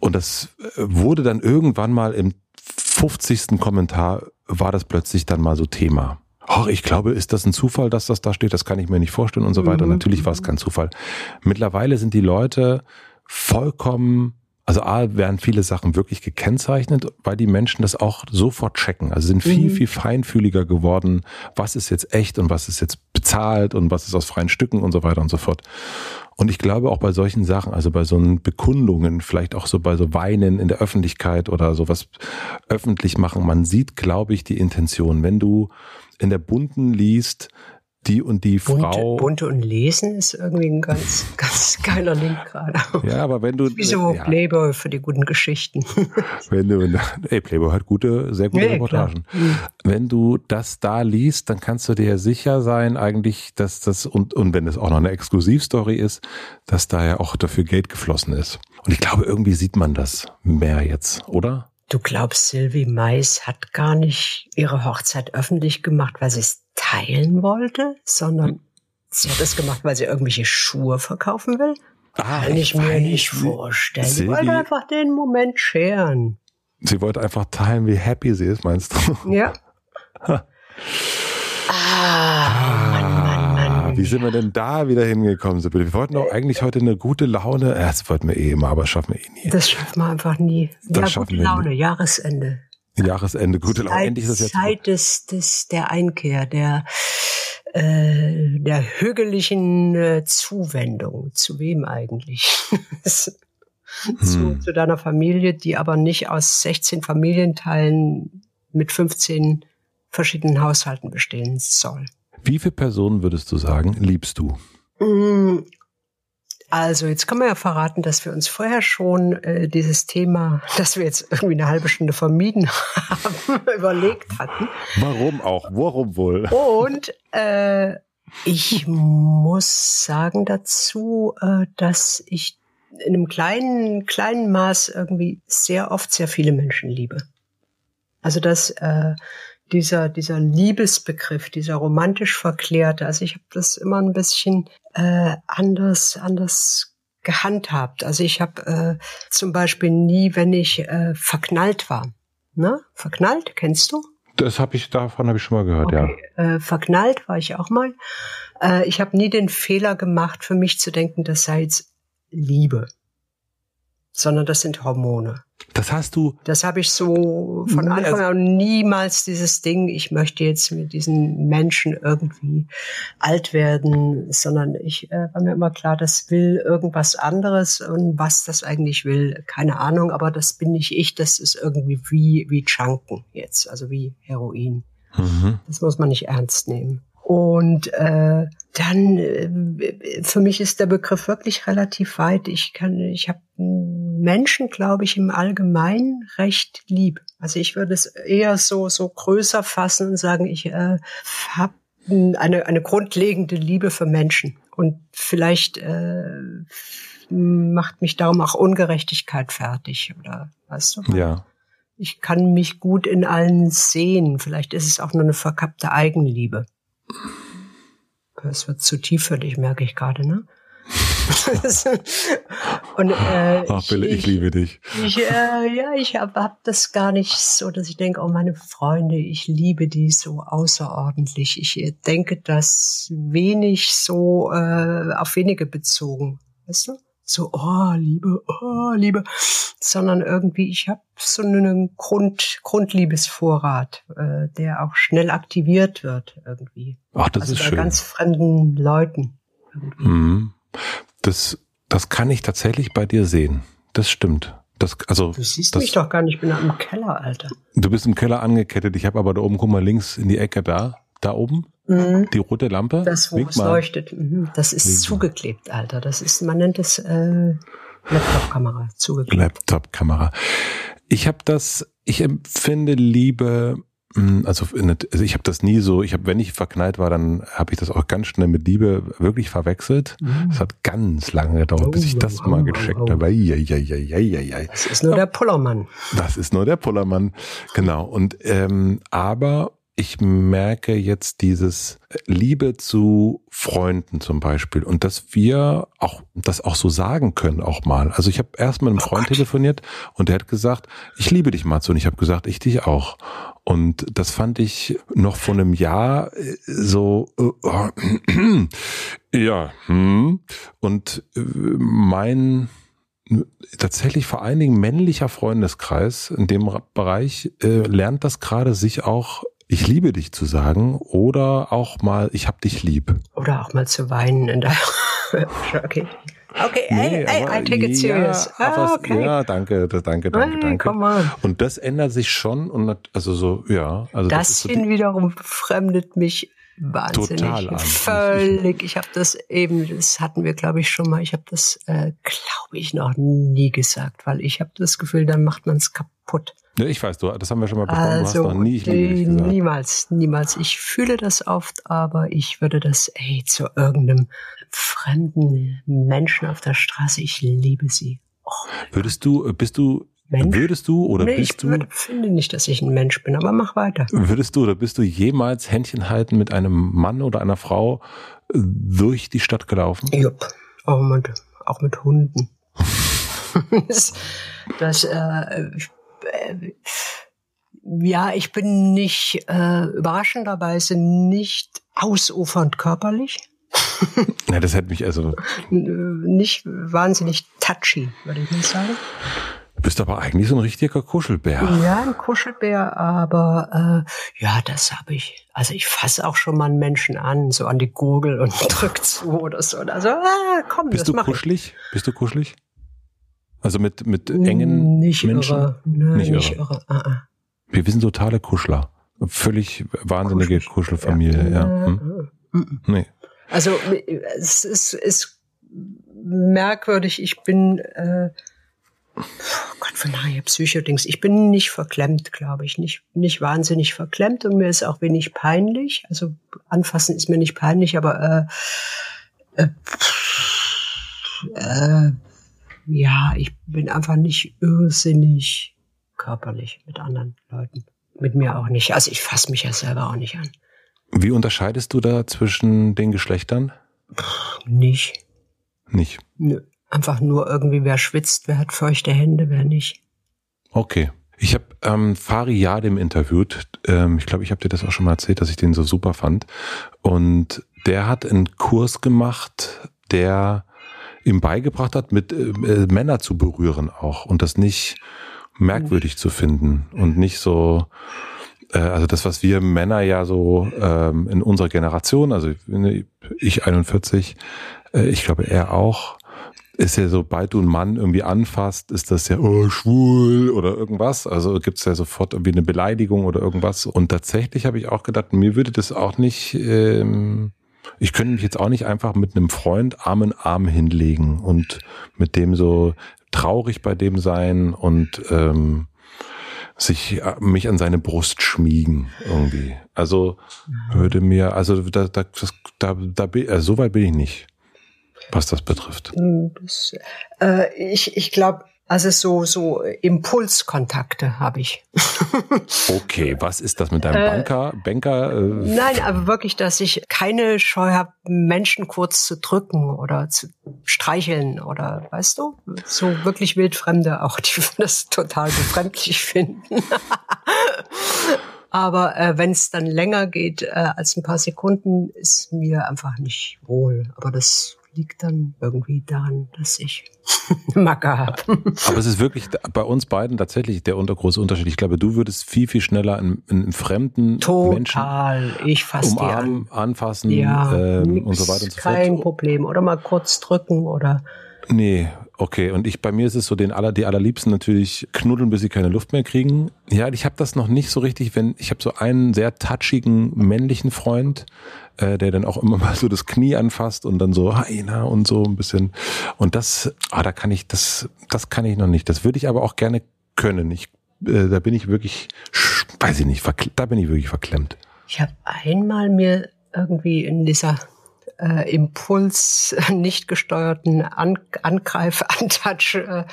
Und das äh, wurde dann irgendwann mal im 50. Kommentar war das plötzlich dann mal so Thema. Ach, ich glaube, ist das ein Zufall, dass das da steht? Das kann ich mir nicht vorstellen und so weiter. Mhm. Natürlich war es kein Zufall. Mittlerweile sind die Leute vollkommen also A, werden viele Sachen wirklich gekennzeichnet, weil die Menschen das auch sofort checken. Also sind viel, mhm. viel feinfühliger geworden, was ist jetzt echt und was ist jetzt bezahlt und was ist aus freien Stücken und so weiter und so fort. Und ich glaube auch bei solchen Sachen, also bei so Bekundungen, vielleicht auch so bei so Weinen in der Öffentlichkeit oder sowas öffentlich machen, man sieht, glaube ich, die Intention. Wenn du in der Bunten liest, die und die Frau. Bunte und Lesen ist irgendwie ein ganz, ganz geiler Link gerade. Ja, aber wenn du. Wieso ja. Playboy für die guten Geschichten? Wenn du, ey, Playboy hat gute, sehr gute ja, Reportagen. Mhm. Wenn du das da liest, dann kannst du dir sicher sein, eigentlich, dass das, und, und wenn es auch noch eine Exklusivstory ist, dass da ja auch dafür Geld geflossen ist. Und ich glaube, irgendwie sieht man das mehr jetzt, oder? Du glaubst, Sylvie Mais hat gar nicht ihre Hochzeit öffentlich gemacht, weil sie es teilen wollte, sondern sie hat es gemacht, weil sie irgendwelche Schuhe verkaufen will? Ah, Kann ich, ich mir nicht vorstellen. Sie wollte einfach den Moment scheren. Sie wollte einfach teilen, wie happy sie ist, meinst du? Ja. ah, Mann, Mann, Mann. Wie sind wir denn da wieder hingekommen, Sibylle? Wir wollten doch eigentlich heute eine gute Laune. Ja, das wollten wir eh immer, aber schaffen wir eh nie. Das schaffen wir einfach nie. Das ja, gute Laune, nie. Jahresende. Jahresende, gute Laune. Endlich ist es jetzt. Zeit des, des, der Einkehr, der, äh, der hügeligen äh, Zuwendung. Zu wem eigentlich? zu, hm. zu deiner Familie, die aber nicht aus 16 Familienteilen mit 15 verschiedenen Haushalten bestehen soll. Wie viele Personen würdest du sagen, liebst du? Also jetzt kann man ja verraten, dass wir uns vorher schon äh, dieses Thema, das wir jetzt irgendwie eine halbe Stunde vermieden haben, überlegt hatten. Warum auch? Warum wohl? Und äh, ich muss sagen dazu, äh, dass ich in einem kleinen, kleinen Maß irgendwie sehr oft sehr viele Menschen liebe. Also dass äh, dieser, dieser Liebesbegriff, dieser romantisch verklärte, also ich habe das immer ein bisschen äh, anders, anders gehandhabt. Also ich habe äh, zum Beispiel nie, wenn ich äh, verknallt war. Ne? Verknallt, kennst du? Das habe ich, davon habe ich schon mal gehört, okay. ja. Äh, verknallt war ich auch mal. Äh, ich habe nie den Fehler gemacht, für mich zu denken, das sei jetzt Liebe, sondern das sind Hormone. Das hast du. Das habe ich so von Anfang an niemals dieses Ding, ich möchte jetzt mit diesen Menschen irgendwie alt werden, sondern ich äh, war mir immer klar, das will irgendwas anderes und was das eigentlich will, keine Ahnung, aber das bin nicht ich, das ist irgendwie wie, wie Junken jetzt, also wie Heroin. Mhm. Das muss man nicht ernst nehmen. Und äh, dann äh, für mich ist der Begriff wirklich relativ weit. Ich kann, ich habe Menschen, glaube ich, im Allgemeinen recht lieb. Also ich würde es eher so so größer fassen und sagen, ich äh, habe eine eine grundlegende Liebe für Menschen und vielleicht äh, macht mich darum auch Ungerechtigkeit fertig oder weißt du? Ja. Ich kann mich gut in allen sehen. Vielleicht ist es auch nur eine verkappte Eigenliebe. Es wird zu tief für dich, merke ich gerade, ne? und, äh, Ach, Bille, ich, ich, liebe dich. Ich, äh, ja, ich habe hab das gar nicht so, dass ich denke, oh, meine Freunde, ich liebe die so außerordentlich. Ich äh, denke das wenig so äh, auf wenige bezogen. Weißt du? So, oh, Liebe, oh, Liebe, sondern irgendwie, ich habe so einen Grund, Grundliebesvorrat, äh, der auch schnell aktiviert wird irgendwie. Ach, das also ist bei schön. ganz fremden Leuten. Mhm. Das, das kann ich tatsächlich bei dir sehen. Das stimmt. Das, also, du siehst das, mich doch gar nicht, ich bin da im Keller, Alter. Du bist im Keller angekettet, ich habe aber da oben, guck mal links in die Ecke da, da oben. Mhm. Die rote Lampe? Das, wo es mal. leuchtet. Mhm. Das ist Wink zugeklebt, Alter. Das ist, man nennt es äh, Laptop-Kamera, zugeklebt. Laptop-Kamera. Ich habe das, ich empfinde Liebe, hm, also, also ich habe das nie so, ich habe, wenn ich verknallt war, dann habe ich das auch ganz schnell mit Liebe wirklich verwechselt. Es mhm. hat ganz lange gedauert, oh, bis ich das oh, mal gecheckt oh, habe. Ja, ja, ja, ja, ja, ja. Das ist nur der Pullermann. Das ist nur der Pullermann, genau. Und ähm, aber ich merke jetzt dieses Liebe zu Freunden zum Beispiel und dass wir auch das auch so sagen können auch mal. Also ich habe erst mit einem oh Freund telefoniert und der hat gesagt, ich liebe dich Matze und ich habe gesagt, ich dich auch. Und das fand ich noch vor einem Jahr äh, so äh, ja hm. und äh, mein tatsächlich vor allen Dingen männlicher Freundeskreis in dem Bereich äh, lernt das gerade sich auch ich liebe dich zu sagen oder auch mal, ich hab dich lieb. Oder auch mal zu weinen in der Okay. Okay, nee, I, I, I take it serious. Ja, ah, okay. ja danke, danke, danke, hey, danke. Und das ändert sich schon und also so, ja. Also das, das so hin wiederum fremdet mich wahnsinnig. Total an. Völlig. Ich habe das eben, das hatten wir, glaube ich, schon mal. Ich habe das, äh, glaube ich, noch nie gesagt, weil ich habe das Gefühl, dann macht man es kaputt. Ja, ich weiß, du, das haben wir schon mal besprochen. Also, du hast noch nie, ich liebe gesagt. Niemals, niemals. Ich fühle das oft, aber ich würde das, ey, zu irgendeinem fremden Menschen auf der Straße, ich liebe sie. Oh, würdest du, bist du, Mensch? würdest du oder nee, bist du? Ich finde nicht, dass ich ein Mensch bin, aber mach weiter. Würdest du oder bist du jemals Händchen halten mit einem Mann oder einer Frau äh, durch die Stadt gelaufen? Jupp, auch mit, auch mit Hunden. das, das äh, äh, ja, ich bin nicht äh, überraschenderweise nicht ausufernd körperlich. ja, das hat mich also nicht wahnsinnig touchy, würde ich mal sagen. Du bist aber eigentlich so ein richtiger Kuschelbär. Ja, ein Kuschelbär, aber äh, ja, das habe ich. Also ich fasse auch schon mal einen Menschen an, so an die Gurgel und drück zu oder so. Also, ah, komm, bist das du kuschelig? Ich. Bist du kuschelig? Also mit, mit engen nicht Menschen? Irre. Nein, nicht, nicht irre. irre. Ah, ah. Wir, sind totale Kuschler. Völlig wahnsinnige Kuschelig. Kuschelfamilie, ja. ja. Hm? Nee. Also es ist, ist merkwürdig. Ich bin äh, oh Gott von daher Psychodings. Ich bin nicht verklemmt, glaube ich, nicht nicht wahnsinnig verklemmt und mir ist auch wenig peinlich. Also anfassen ist mir nicht peinlich, aber äh, äh, äh, ja, ich bin einfach nicht irrsinnig körperlich mit anderen Leuten. Mit mir auch nicht. Also ich fasse mich ja selber auch nicht an. Wie unterscheidest du da zwischen den Geschlechtern? Pff, nicht. Nicht? Nö. Einfach nur irgendwie, wer schwitzt, wer hat feuchte Hände, wer nicht. Okay. Ich habe ähm, Fari Yadim interviewt. Ähm, ich glaube, ich habe dir das auch schon mal erzählt, dass ich den so super fand. Und der hat einen Kurs gemacht, der ihm beigebracht hat, mit äh, äh Männer zu berühren auch und das nicht merkwürdig zu finden und nicht so äh, also das, was wir Männer ja so ähm, in unserer Generation, also ich 41, äh, ich glaube er auch, ist ja, sobald du einen Mann irgendwie anfasst, ist das ja oh, schwul oder irgendwas. Also gibt's ja sofort irgendwie eine Beleidigung oder irgendwas. Und tatsächlich habe ich auch gedacht, mir würde das auch nicht, ähm, ich könnte mich jetzt auch nicht einfach mit einem Freund Arm in Arm hinlegen und mit dem so traurig bei dem sein und ähm, sich äh, mich an seine Brust schmiegen irgendwie. Also würde mir, also da, da, da, da, da äh, so weit bin ich nicht was das betrifft? Das, äh, ich ich glaube, also so, so Impulskontakte habe ich. okay, was ist das mit deinem äh, Banker? Banker? Äh, nein, aber wirklich, dass ich keine Scheu habe, Menschen kurz zu drücken oder zu streicheln oder weißt du, so wirklich wildfremde auch, die das total befremdlich finden. Aber äh, wenn es dann länger geht äh, als ein paar Sekunden, ist mir einfach nicht wohl. Aber das liegt dann irgendwie daran, dass ich Macke habe. Aber es ist wirklich bei uns beiden tatsächlich der große Unterschied. Ich glaube, du würdest viel, viel schneller einen, einen fremden Total. Menschen ich fass umarmen, an. anfassen ja, ähm, und so weiter und so fort. Kein Problem. Oder mal kurz drücken oder Nee, okay. Und ich bei mir ist es so, den aller, die allerliebsten natürlich knuddeln, bis sie keine Luft mehr kriegen. Ja, ich habe das noch nicht so richtig, wenn ich habe so einen sehr touchigen männlichen Freund, äh, der dann auch immer mal so das Knie anfasst und dann so na und so ein bisschen. Und das, ah, da kann ich das, das kann ich noch nicht. Das würde ich aber auch gerne können. Ich, äh, da bin ich wirklich, weiß ich nicht, da bin ich wirklich verklemmt. Ich habe einmal mir irgendwie in dieser äh, Impuls, nicht gesteuerten An Angreif, Untouch äh,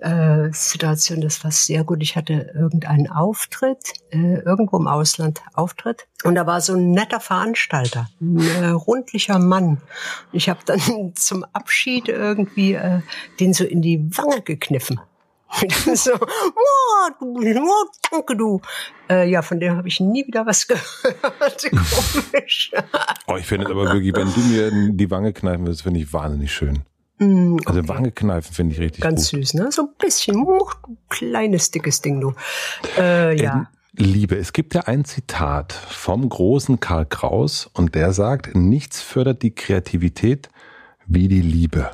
äh, Situation. Das war sehr gut. Ich hatte irgendeinen Auftritt, äh, irgendwo im Ausland Auftritt. Und da war so ein netter Veranstalter, ein äh, rundlicher Mann. Ich habe dann zum Abschied irgendwie äh, den so in die Wange gekniffen. so, oh, danke du. Äh, ja, von dem habe ich nie wieder was gehört. Komisch. oh, ich finde es aber wirklich, wenn du mir die Wange kneifen willst, finde ich wahnsinnig schön. Mm, okay. Also Wange kneifen finde ich richtig Ganz gut. süß, ne? So ein bisschen, oh, du kleines, dickes Ding, du. Äh, ja. Liebe, es gibt ja ein Zitat vom großen Karl Kraus und der sagt, nichts fördert die Kreativität wie die Liebe.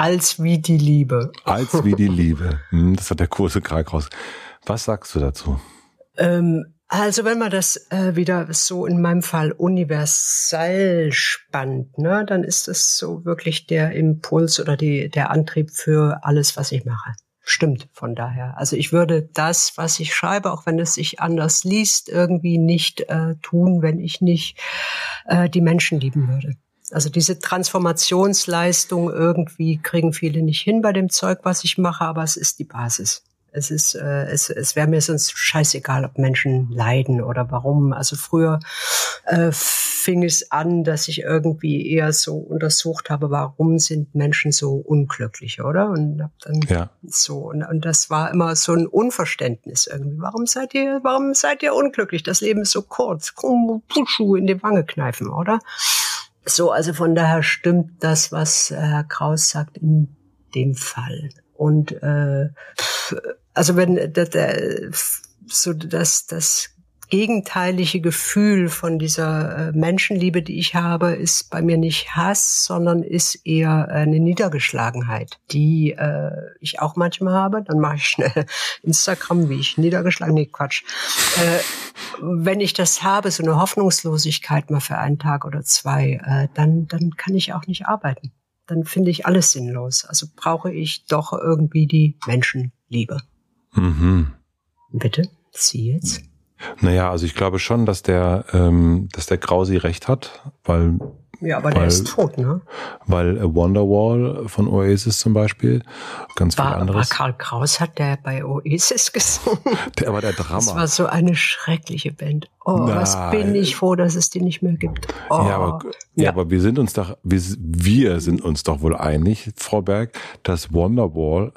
Als wie die Liebe. Als wie die Liebe. Hm, das hat der große Krag raus. Was sagst du dazu? Ähm, also wenn man das äh, wieder so in meinem Fall universal spannt, ne, dann ist das so wirklich der Impuls oder die, der Antrieb für alles, was ich mache. Stimmt von daher. Also ich würde das, was ich schreibe, auch wenn es sich anders liest, irgendwie nicht äh, tun, wenn ich nicht äh, die Menschen lieben würde. Also diese Transformationsleistung irgendwie kriegen viele nicht hin bei dem Zeug, was ich mache, aber es ist die Basis. Es ist, äh, es, es wäre mir sonst scheißegal, ob Menschen leiden oder warum. Also früher äh, fing es an, dass ich irgendwie eher so untersucht habe, warum sind Menschen so unglücklich, oder? Und hab dann ja. so und, und das war immer so ein Unverständnis irgendwie. Warum seid ihr, warum seid ihr unglücklich? Das Leben ist so kurz. Puschu in die Wange kneifen, oder? So, also von daher stimmt das, was Herr Kraus sagt, in dem Fall. Und äh, also wenn der, der, so das, das gegenteilige Gefühl von dieser äh, Menschenliebe, die ich habe, ist bei mir nicht Hass, sondern ist eher eine Niedergeschlagenheit, die äh, ich auch manchmal habe. Dann mache ich schnell Instagram, wie ich niedergeschlagen, nee, Quatsch. Äh, wenn ich das habe, so eine Hoffnungslosigkeit mal für einen Tag oder zwei, äh, dann, dann kann ich auch nicht arbeiten. Dann finde ich alles sinnlos. Also brauche ich doch irgendwie die Menschenliebe. Mhm. Bitte, Sie jetzt? Naja, also ich glaube schon, dass der, ähm, dass der Krausi recht hat, weil ja, aber weil, der ist tot, ne? Weil Wonderwall von Oasis zum Beispiel, ganz war, viel anderes. War Karl Kraus hat der bei Oasis gesungen? Der war der Drama. Das war so eine schreckliche Band. Oh, Nein. was bin ich froh, dass es die nicht mehr gibt. Oh. Ja, aber, ja. ja, aber wir sind uns doch, wir, wir sind uns doch wohl einig, Frau Berg, dass Wonderwall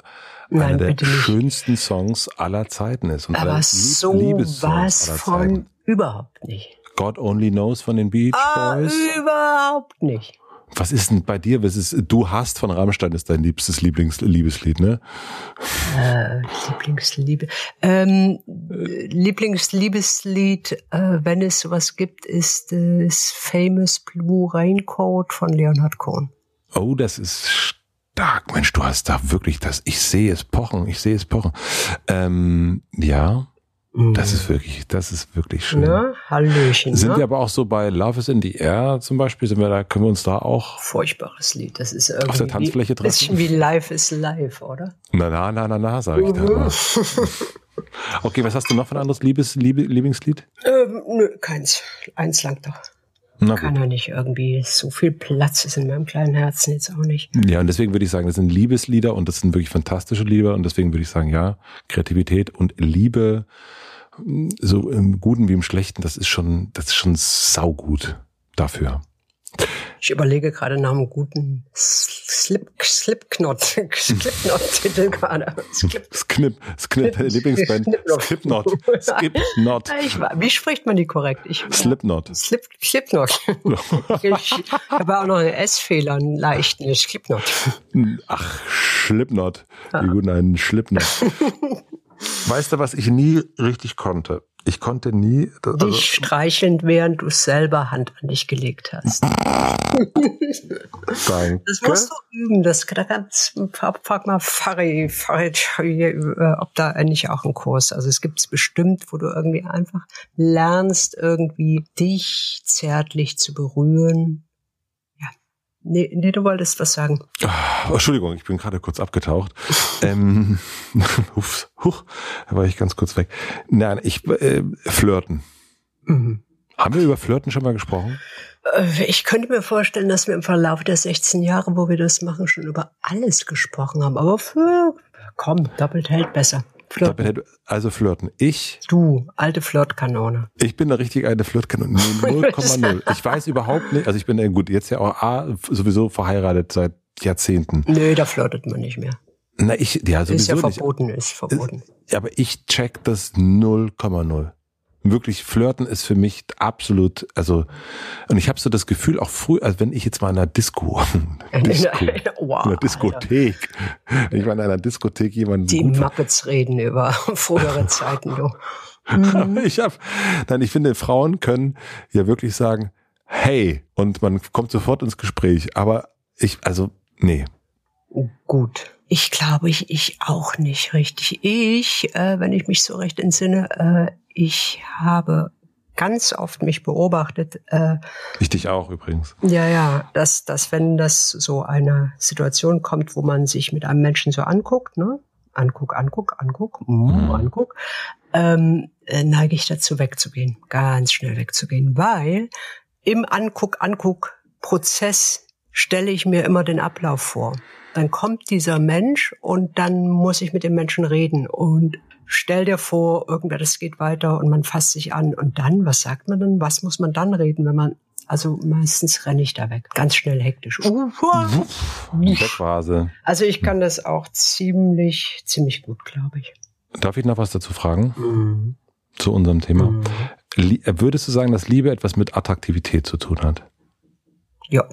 Nein, einer der schönsten Songs aller Zeiten ist. Und Aber so was von überhaupt nicht. God Only Knows von den Beach ah, Boys? Überhaupt nicht. Was ist denn bei dir? Was ist, du hast von Rammstein ist dein liebstes Lieblings Liebeslied, ne? Äh, Lieblingsliebe. Ähm, Lieblingsliebeslied, äh, wenn es sowas gibt, ist das Famous Blue Raincoat von Leonard Cohen. Oh, das ist stark. Mensch, du hast da wirklich das. Ich sehe es pochen. Ich sehe es pochen. Ähm, ja. Das ist wirklich, das ist wirklich schön. Ne? Hallöchen. Sind ne? wir aber auch so bei Love is in the Air zum Beispiel, sind wir da, können wir uns da auch. Furchtbares Lied. Das ist irgendwie. Auf der Tanzfläche drin. Bisschen wie Life is Life, oder? Na, na, na, na, na, sag ich da. Mhm. okay, was hast du noch für ein anderes Liebes, Liebe, Lieblingslied? Ähm, nö, keins. Eins lang doch. Kann er nicht irgendwie. So viel Platz ist in meinem kleinen Herzen jetzt auch nicht. Ja, und deswegen würde ich sagen, das sind Liebeslieder und das sind wirklich fantastische Lieder und deswegen würde ich sagen, ja, Kreativität und Liebe so im Guten wie im Schlechten, das ist schon, das ist schon saugut dafür. Ich überlege gerade nach einem guten Slip, Slipknot, Slipknot-Titel gerade. Slip, Sknip, Sknip, Lieblingsband. Slipknot. Slipknot. Wie spricht man die korrekt? Ich, Slipknot. Slip, Slipknot. ich habe auch noch einen S-Fehler, einen leichten Slipknot. Ach, Slipknot. Wie gut, ein Slipknot. Weißt du, was ich nie richtig konnte? Ich konnte nie. Also dich streicheln, während du selber Hand an dich gelegt hast. Danke. Das musst du üben. Das, da kannst, frag mal Farid, Farid, ob da eigentlich auch ein Kurs. Also es gibt es bestimmt, wo du irgendwie einfach lernst, irgendwie dich zärtlich zu berühren Nee, nee, du wolltest was sagen. Oh, Entschuldigung, ich bin gerade kurz abgetaucht. ähm, ups, huch, da war ich ganz kurz weg. Nein, ich äh, flirten. Mhm. Haben wir über Flirten schon mal gesprochen? Äh, ich könnte mir vorstellen, dass wir im Verlauf der 16 Jahre, wo wir das machen, schon über alles gesprochen haben. Aber für, komm, doppelt hält besser. Flirten. Also flirten. Ich. Du, alte Flirtkanone. Ich bin eine richtig alte Flirtkanone. 0,0. ich weiß überhaupt nicht, also ich bin gut, jetzt ja auch A, sowieso verheiratet seit Jahrzehnten. Nö, da flirtet man nicht mehr. Na, ich, ja, sowieso ist ja verboten, nicht. ist verboten. Ja, aber ich check das 0,0 wirklich Flirten ist für mich absolut, also und ich habe so das Gefühl auch früh, als wenn ich jetzt mal in einer Disco, Disco wow, in einer Diskothek, Alter. ich war in einer Diskothek jemanden die Muppets reden über frühere Zeiten, du. ich habe, nein, ich finde Frauen können ja wirklich sagen, hey und man kommt sofort ins Gespräch, aber ich, also nee. Gut. Ich glaube, ich, ich auch nicht richtig. Ich, äh, wenn ich mich so recht entsinne, äh, ich habe ganz oft mich beobachtet. Äh, ich dich auch übrigens. Ja, ja, dass, dass wenn das so eine Situation kommt, wo man sich mit einem Menschen so anguckt, ne? Anguck, anguck, anguck, mm, mhm. anguck, ähm, äh, neige ich dazu wegzugehen, ganz schnell wegzugehen, weil im Anguck, anguck Prozess stelle ich mir immer den Ablauf vor. Dann kommt dieser Mensch und dann muss ich mit dem Menschen reden und stell dir vor, irgendwer, das geht weiter und man fasst sich an. Und dann, was sagt man dann? Was muss man dann reden, wenn man, also meistens renne ich da weg. Ganz schnell hektisch. Also ich kann das auch ziemlich, ziemlich gut, glaube ich. Darf ich noch was dazu fragen? Mhm. Zu unserem Thema. Mhm. Würdest du sagen, dass Liebe etwas mit Attraktivität zu tun hat? Ja.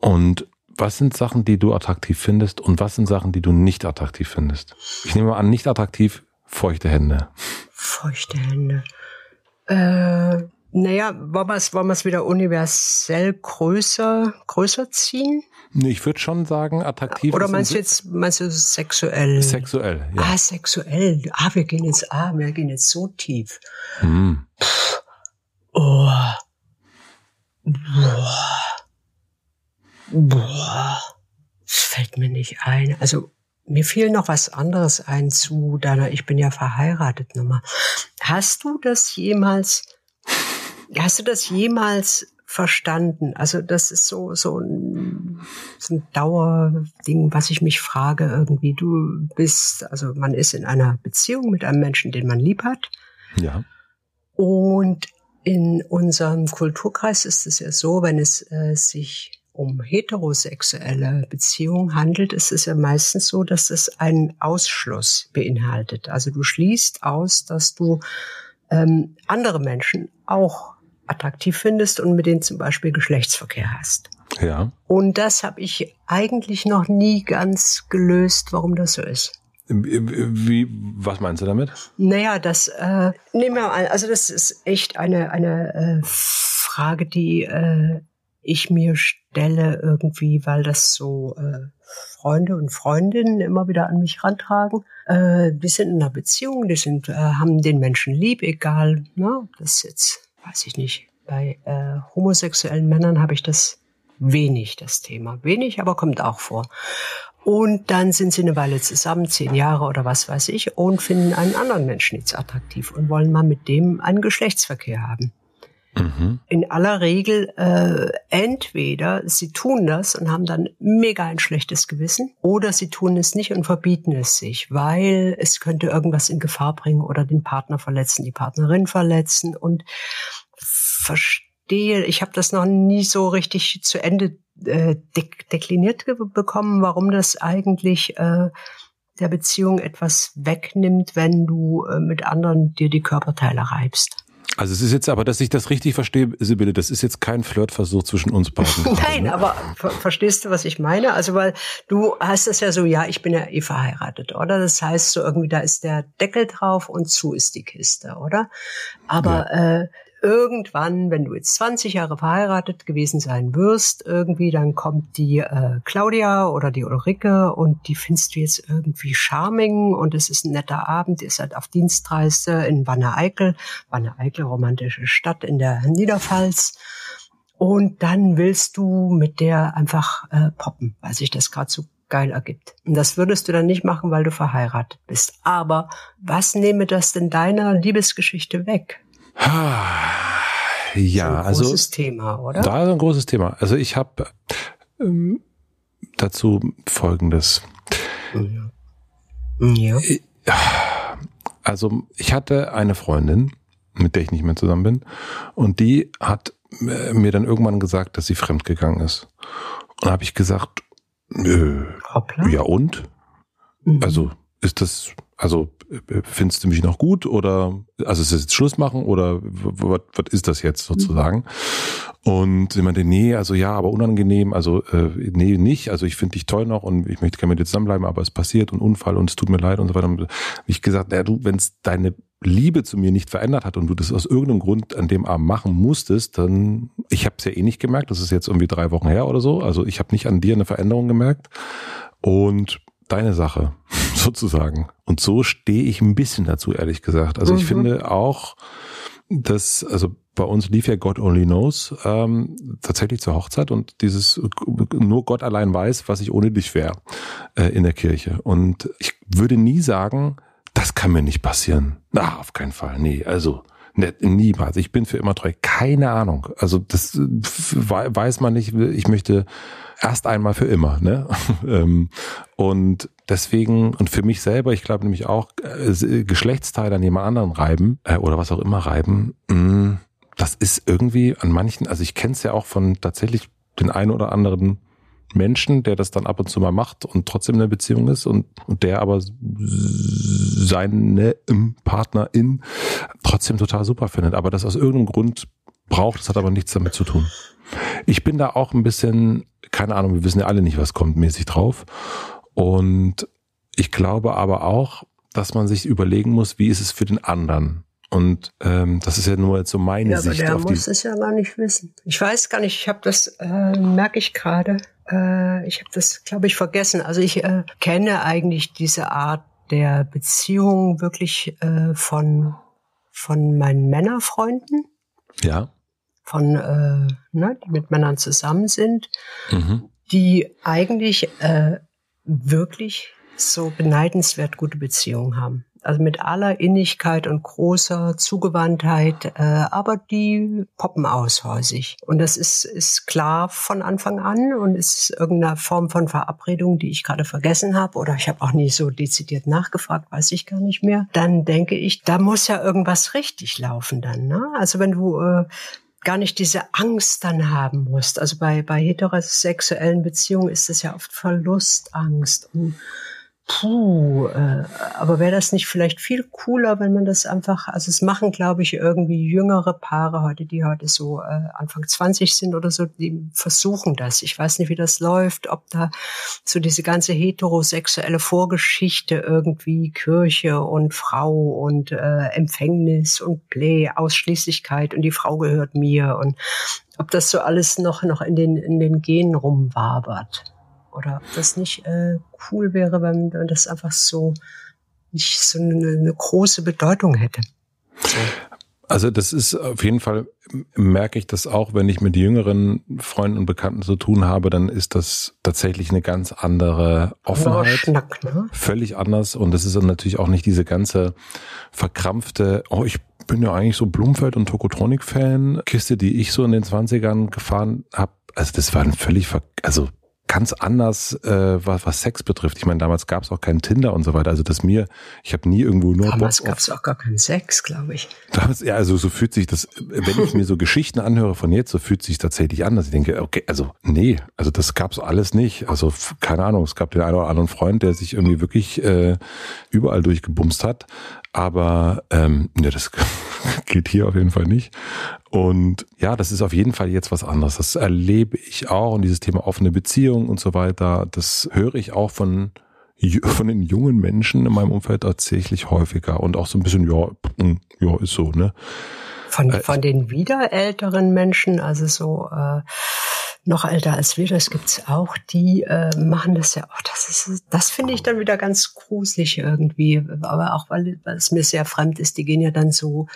Und was sind Sachen, die du attraktiv findest und was sind Sachen, die du nicht attraktiv findest? Ich nehme an, nicht attraktiv, feuchte Hände. Feuchte Hände. Äh, naja, wollen wir es wollen wieder universell größer, größer ziehen? Nee, ich würde schon sagen, attraktiv. Oder meinst du jetzt, meinst du sexuell? Sexuell, ja. Ah, sexuell. Ah, wir gehen jetzt, ah, wir gehen jetzt so tief. Hm. Oh. Boah. Boah, das fällt mir nicht ein. Also mir fiel noch was anderes ein zu deiner Ich bin ja verheiratet Nummer. Hast du das jemals, hast du das jemals verstanden? Also das ist so, so ein, so ein Dauerding, was ich mich frage irgendwie. Du bist, also man ist in einer Beziehung mit einem Menschen, den man lieb hat. Ja. Und in unserem Kulturkreis ist es ja so, wenn es äh, sich um heterosexuelle Beziehungen handelt, ist es ja meistens so, dass es einen Ausschluss beinhaltet. Also du schließt aus, dass du ähm, andere Menschen auch attraktiv findest und mit denen zum Beispiel Geschlechtsverkehr hast. Ja. Und das habe ich eigentlich noch nie ganz gelöst, warum das so ist. Wie, was meinst du damit? Naja, das äh, nehmen wir mal an. Also das ist echt eine eine äh, Frage, die äh, ich mir stelle irgendwie, weil das so äh, Freunde und Freundinnen immer wieder an mich rantragen. Äh, die sind in einer Beziehung, die sind, äh, haben den Menschen lieb, egal, ne, das jetzt, weiß ich nicht. Bei äh, homosexuellen Männern habe ich das wenig, das Thema. Wenig, aber kommt auch vor. Und dann sind sie eine Weile zusammen, zehn Jahre oder was weiß ich, und finden einen anderen Menschen jetzt attraktiv und wollen mal mit dem einen Geschlechtsverkehr haben. Mhm. In aller Regel äh, entweder sie tun das und haben dann mega ein schlechtes Gewissen oder sie tun es nicht und verbieten es sich, weil es könnte irgendwas in Gefahr bringen oder den Partner verletzen, die Partnerin verletzen und verstehe, ich habe das noch nie so richtig zu Ende äh, dek dekliniert bekommen, warum das eigentlich äh, der Beziehung etwas wegnimmt, wenn du äh, mit anderen dir die Körperteile reibst. Also es ist jetzt aber, dass ich das richtig verstehe, Sibylle, das ist jetzt kein Flirtversuch zwischen uns beiden. Nein, ne? aber ver verstehst du, was ich meine? Also weil du hast es ja so, ja, ich bin ja eh verheiratet, oder? Das heißt so irgendwie, da ist der Deckel drauf und zu ist die Kiste, oder? Aber ja. äh, irgendwann, wenn du jetzt 20 Jahre verheiratet gewesen sein wirst, irgendwie, dann kommt die äh, Claudia oder die Ulrike und die findest du jetzt irgendwie charming und es ist ein netter Abend, ihr seid auf Dienstreise in Wanne-Eickel, Wanne-Eickel, romantische Stadt in der Niederpfalz. Und dann willst du mit der einfach äh, poppen, weil sich das gerade so geil ergibt. Und das würdest du dann nicht machen, weil du verheiratet bist. Aber was nehme das denn deiner Liebesgeschichte weg? Ja, ein also großes Thema, oder? Da ist ein großes Thema. Also ich habe ähm, dazu Folgendes. Ja. Also ich hatte eine Freundin, mit der ich nicht mehr zusammen bin, und die hat äh, mir dann irgendwann gesagt, dass sie fremdgegangen ist. Und habe ich gesagt, äh, ja und? Mhm. Also ist das, also findest du mich noch gut oder also ist es jetzt Schluss machen oder was, ist das jetzt sozusagen? Mhm. Und sie meinte, nee, also ja, aber unangenehm, also äh, nee, nicht, also ich finde dich toll noch und ich möchte gerne mit dir zusammenbleiben, aber es passiert und Unfall und es tut mir leid und so weiter. Und ich gesagt, ja, du, wenn es deine Liebe zu mir nicht verändert hat und du das aus irgendeinem Grund an dem Abend machen musstest, dann, ich habe es ja eh nicht gemerkt, das ist jetzt irgendwie drei Wochen her oder so, also ich habe nicht an dir eine Veränderung gemerkt und deine Sache, sozusagen. Und so stehe ich ein bisschen dazu, ehrlich gesagt. Also mhm. ich finde auch, dass, also bei uns lief ja God Only Knows ähm, tatsächlich zur Hochzeit und dieses nur Gott allein weiß, was ich ohne dich wäre äh, in der Kirche. Und ich würde nie sagen, das kann mir nicht passieren. Na, auf keinen Fall. Nee, also ne, niemals. Ich bin für immer treu. Keine Ahnung. Also das äh, weiß man nicht. Ich möchte erst einmal für immer. Ne? Ähm, und deswegen, und für mich selber, ich glaube nämlich auch, äh, Geschlechtsteile an jemand anderen reiben äh, oder was auch immer reiben, mh, mm, das ist irgendwie an manchen, also ich kenne es ja auch von tatsächlich den einen oder anderen Menschen, der das dann ab und zu mal macht und trotzdem eine Beziehung ist und, und der aber seine Partnerin trotzdem total super findet, aber das aus irgendeinem Grund braucht, das hat aber nichts damit zu tun. Ich bin da auch ein bisschen, keine Ahnung, wir wissen ja alle nicht, was kommt, mäßig drauf. Und ich glaube aber auch, dass man sich überlegen muss, wie ist es für den anderen? Und ähm, das ist ja nur jetzt so meine ja, Sicht aber der auf muss es ja gar nicht wissen. Ich weiß gar nicht, ich habe das, äh, merke ich gerade, äh, ich habe das, glaube ich, vergessen. Also ich äh, kenne eigentlich diese Art der Beziehung wirklich äh, von, von meinen Männerfreunden. Ja von, äh, ne, die mit Männern zusammen sind, mhm. die eigentlich äh, wirklich so beneidenswert gute Beziehungen haben. Also mit aller Innigkeit und großer Zugewandtheit, äh, aber die poppen aus häusig. Und das ist, ist klar von Anfang an und ist irgendeine Form von Verabredung, die ich gerade vergessen habe oder ich habe auch nie so dezidiert nachgefragt, weiß ich gar nicht mehr. Dann denke ich, da muss ja irgendwas richtig laufen dann. Ne? Also wenn du äh, gar nicht diese Angst dann haben musst. Also bei, bei heterosexuellen Beziehungen ist es ja oft Verlustangst und Puh, äh, aber wäre das nicht vielleicht viel cooler, wenn man das einfach, also es machen, glaube ich, irgendwie jüngere Paare heute, die heute so äh, Anfang 20 sind oder so, die versuchen das. Ich weiß nicht, wie das läuft, ob da so diese ganze heterosexuelle Vorgeschichte irgendwie Kirche und Frau und äh, Empfängnis und Play, Ausschließlichkeit und die Frau gehört mir und ob das so alles noch, noch in den, in den Genen rumwabert oder ob das nicht äh, cool wäre, wenn, wenn das einfach so nicht so eine, eine große Bedeutung hätte. So. Also das ist auf jeden Fall, merke ich das auch, wenn ich mit jüngeren Freunden und Bekannten zu tun habe, dann ist das tatsächlich eine ganz andere Offenheit. Schnack, ne? Völlig anders. Und das ist dann natürlich auch nicht diese ganze verkrampfte, oh, ich bin ja eigentlich so Blumfeld und Tokotronic-Fan, Kiste, die ich so in den 20ern gefahren habe. Also das war ein völlig, also ganz anders, äh, was, was Sex betrifft. Ich meine, damals gab es auch keinen Tinder und so weiter. Also das mir, ich habe nie irgendwo nur Damals gab es auch gar keinen Sex, glaube ich. Damals, ja, also so fühlt sich das, wenn ich mir so Geschichten anhöre von jetzt, so fühlt sich tatsächlich an, dass ich denke, okay, also nee, also das gab's alles nicht. Also keine Ahnung, es gab den einen oder anderen Freund, der sich irgendwie wirklich äh, überall durchgebumst hat. Aber ähm, ja, das geht hier auf jeden Fall nicht. Und ja, das ist auf jeden Fall jetzt was anderes. Das erlebe ich auch und dieses Thema offene Beziehung und so weiter, das höre ich auch von von den jungen Menschen in meinem Umfeld tatsächlich häufiger und auch so ein bisschen, ja, hm, ja, ist so, ne? Von, äh, von den wieder älteren Menschen, also so äh, noch älter als wir, das gibt's auch, die äh, machen das ja auch. Das ist, das finde ich dann wieder ganz gruselig irgendwie. Aber auch weil, weil es mir sehr fremd ist, die gehen ja dann so